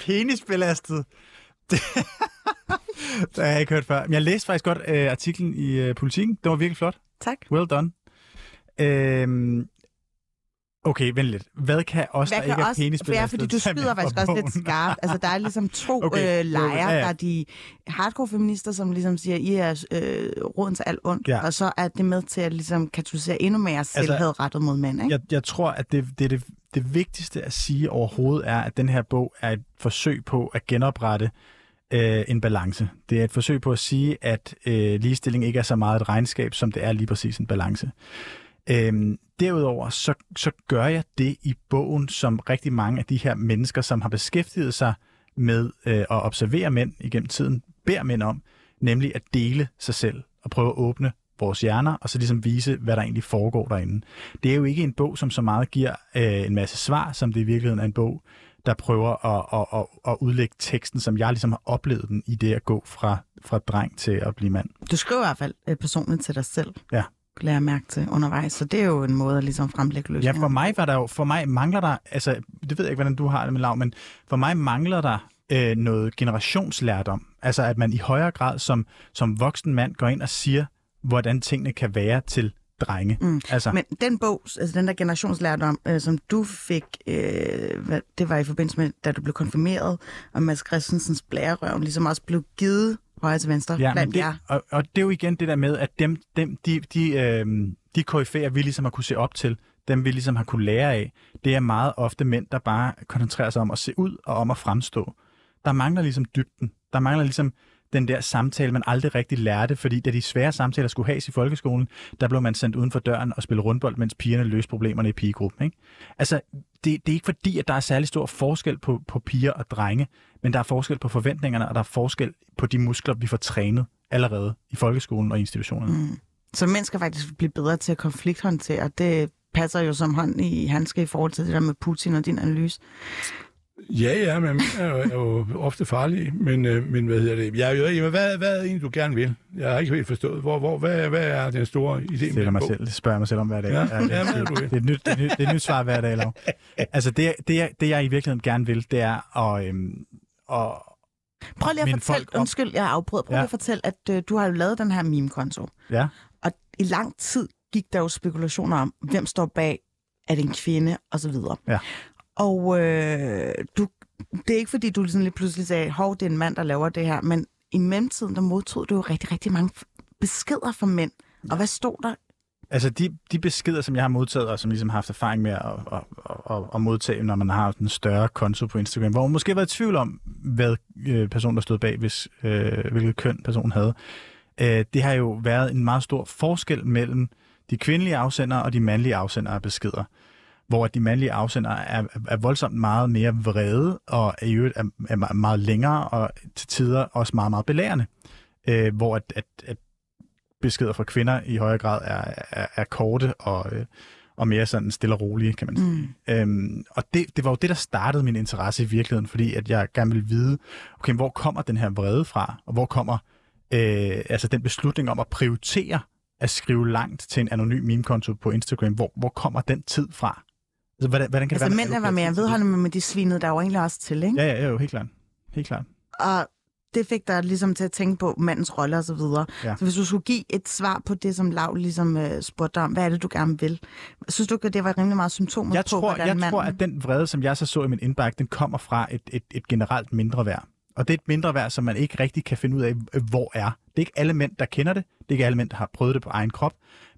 penisbelastet. Det, det har jeg ikke hørt før. Men jeg læste faktisk godt øh, artiklen i øh, Politiken. Det var virkelig flot. Tak. Well done. Øhm, okay, vent lidt. Hvad kan os, Hvad der kan ikke er penisbelastet, fordi du skyder faktisk også lidt skarpt. Altså, der er ligesom to Okay, øh, lejre. ja, ja. Der er de hardcore feminister, som ligesom siger, I er øh, roden til alt ondt. Ja. Og så er det med til at ligesom katalysere endnu mere selvhed rettet mod mænd. Ikke? Jeg, jeg tror, at det, det, det, det vigtigste at sige overhovedet er, at den her bog er et forsøg på at genoprette øh, en balance. Det er et forsøg på at sige, at øh, ligestilling ikke er så meget et regnskab, som det er lige præcis en balance. Øhm, derudover så, så gør jeg det i bogen, som rigtig mange af de her mennesker, som har beskæftiget sig med øh, at observere mænd igennem tiden, beder mænd om, nemlig at dele sig selv og prøve at åbne vores hjerner, og så ligesom vise, hvad der egentlig foregår derinde. Det er jo ikke en bog, som så meget giver øh, en masse svar, som det i virkeligheden er en bog, der prøver at, at, at, at udlægge teksten, som jeg ligesom har oplevet den i det at gå fra, fra dreng til at blive mand. Du skriver i hvert fald øh, personligt til dig selv. Ja. Lærer jeg mærke til undervejs, så det er jo en måde at ligesom fremlægge Ja, løsninger. for mig var der jo, for mig mangler der, altså, det ved jeg ikke, hvordan du har det med lav, men for mig mangler der øh, noget generationslærdom. Altså, at man i højere grad som, som voksen mand går ind og siger, hvordan tingene kan være til drenge. Mm. Altså, Men den bog, altså den der generationslærdom, øh, som du fik, øh, hvad, det var i forbindelse med, da du blev konfirmeret, og Mads Christensens blærerøv ligesom også blev givet højre til venstre ja, blandt det, jer. og, og det er jo igen det der med, at dem, dem de, de, øh, de koryfærer, vi ligesom har kunne se op til, dem vi ligesom har kunne lære af, det er meget ofte mænd, der bare koncentrerer sig om at se ud og om at fremstå. Der mangler ligesom dybden. Der mangler ligesom den der samtale, man aldrig rigtig lærte, fordi da de svære samtaler skulle have i folkeskolen, der blev man sendt uden for døren og spille rundbold, mens pigerne løste problemerne i pigegruppen. Ikke? Altså, det, det er ikke fordi, at der er særlig stor forskel på, på piger og drenge, men der er forskel på forventningerne, og der er forskel på de muskler, vi får trænet allerede i folkeskolen og institutionerne. Mm. Så mænd skal faktisk blive bedre til at konflikthåndtere. Det passer jo som hånd i handske i forhold til det der med Putin og din analyse. Ja, ja, men er jo, er jo ofte farlige, men, øh, men hvad hedder det? Jeg er jo ikke, hvad, hvad er det egentlig, du gerne vil? Jeg har ikke helt forstået. Hvor, hvor, hvad, hvad er den store idé med stiller mig selv, spørger mig selv om hver dag. Ja, det, ja, hvad er det, er et nyt, det, er nyt, det er et nyt svar hver dag, Lav. Altså, det, det, jeg, det jeg i virkeligheden gerne vil, det er at, øhm, at Prøv lige at fortælle, folk om- undskyld, jeg afbrød. Prøv Ja. lige at fortælle, at øh, du har jo lavet den her meme-konto. ja, Og i lang tid gik der jo spekulationer om, hvem står bag, er det en kvinde, og så videre. Ja. Og øh, du, det er ikke fordi, du sådan lige pludselig sagde, hov, det er en mand, der laver det her, men i mellemtiden, der modtog du jo rigtig, rigtig mange beskeder fra mænd. Og hvad stod der? Altså de, de beskeder, som jeg har modtaget, og som ligesom har haft erfaring med at, at, at, at, at modtage, når man har en større konto på Instagram, hvor man måske været i tvivl om, hvad øh, personen, der stod bag, hvis, øh, hvilket køn personen havde. Øh, det har jo været en meget stor forskel mellem de kvindelige afsendere og de mandlige afsendere af beskeder. Hvor de mandlige afsendere er, er voldsomt meget mere vrede, og i øvrigt er, er meget- længere, og til tider også meget, meget belærende. Øh, hvor at, at, at beskeder fra kvinder i højere grad er, er, er korte og, øh, og mere sådan stille og rolige, kan man sige. Mm. Øhm, og det, det var jo det, der startede min interesse i virkeligheden, fordi at jeg gerne ville vide, okay, hvor kommer den her vrede fra, og hvor kommer øh, altså den beslutning om at prioritere at skrive langt til en anonym meme-konto på Instagram, hvor, hvor kommer den tid fra? Altså, hvordan, hvordan kan Altså det være, mændene var mere vedholdende, men de svinede der jo egentlig også til, ikke? Ja, ja, ja, jo, helt klart. Helt klart. Og det fik dig ligesom til at tænke på mandens rolle og så videre. Ja. Så hvis du skulle give et svar på det, som Lav ligesom øh, spurgte dig om, hvad er det, du gerne vil? Synes du at det var rimelig meget symptomer jeg på, tror, hvordan jeg manden... tror, at den vrede, som jeg så så i min indbakke, den kommer fra et, et, et generelt mindre værd. Og det er et mindre værd, som man ikke rigtig kan finde ud af, øh, hvor er. Det er ikke alle mænd, der kender det. Det er ikke alle mænd, der har prøvet det på egen krop.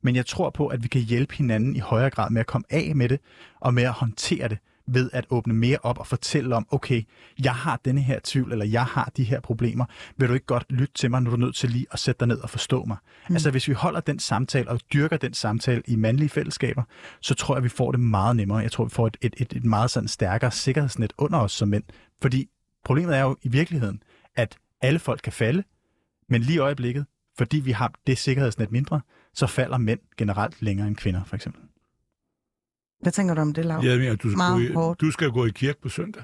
Men jeg tror på, at vi kan hjælpe hinanden i højere grad med at komme af med det, og med at håndtere det ved at åbne mere op og fortælle om, okay, jeg har denne her tvivl, eller jeg har de her problemer. Vil du ikke godt lytte til mig, når du er nødt til lige at sætte dig ned og forstå mig? Mm. Altså, hvis vi holder den samtale og dyrker den samtale i mandlige fællesskaber, så tror jeg, vi får det meget nemmere. Jeg tror, vi får et, et, et, et meget sådan stærkere sikkerhedsnet under os som mænd. Fordi problemet er jo i virkeligheden, at alle folk kan falde, men lige i øjeblikket, fordi vi har det sikkerhedsnet mindre, så falder mænd generelt længere end kvinder, for eksempel. Hvad tænker du om det, Lav? Jeg mener, du skal, Meget gå i, du skal gå i kirke på søndag.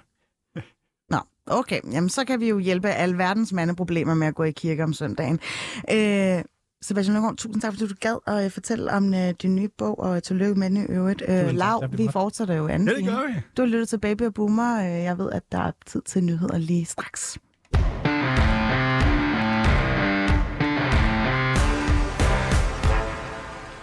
Nå, okay. Jamen, så kan vi jo hjælpe alle verdens mandeproblemer med at gå i kirke om søndagen. Øh, Sebastian Løgaard, tusind tak, fordi du gad at øh, fortælle om øh, din nye bog, og tillykke med den i øvrigt. Øh, tak. Lav, vi fortsætter jo anden Ja, det gør vi. Du har lyttet til Baby og Boomer. Jeg ved, at der er tid til nyheder lige straks.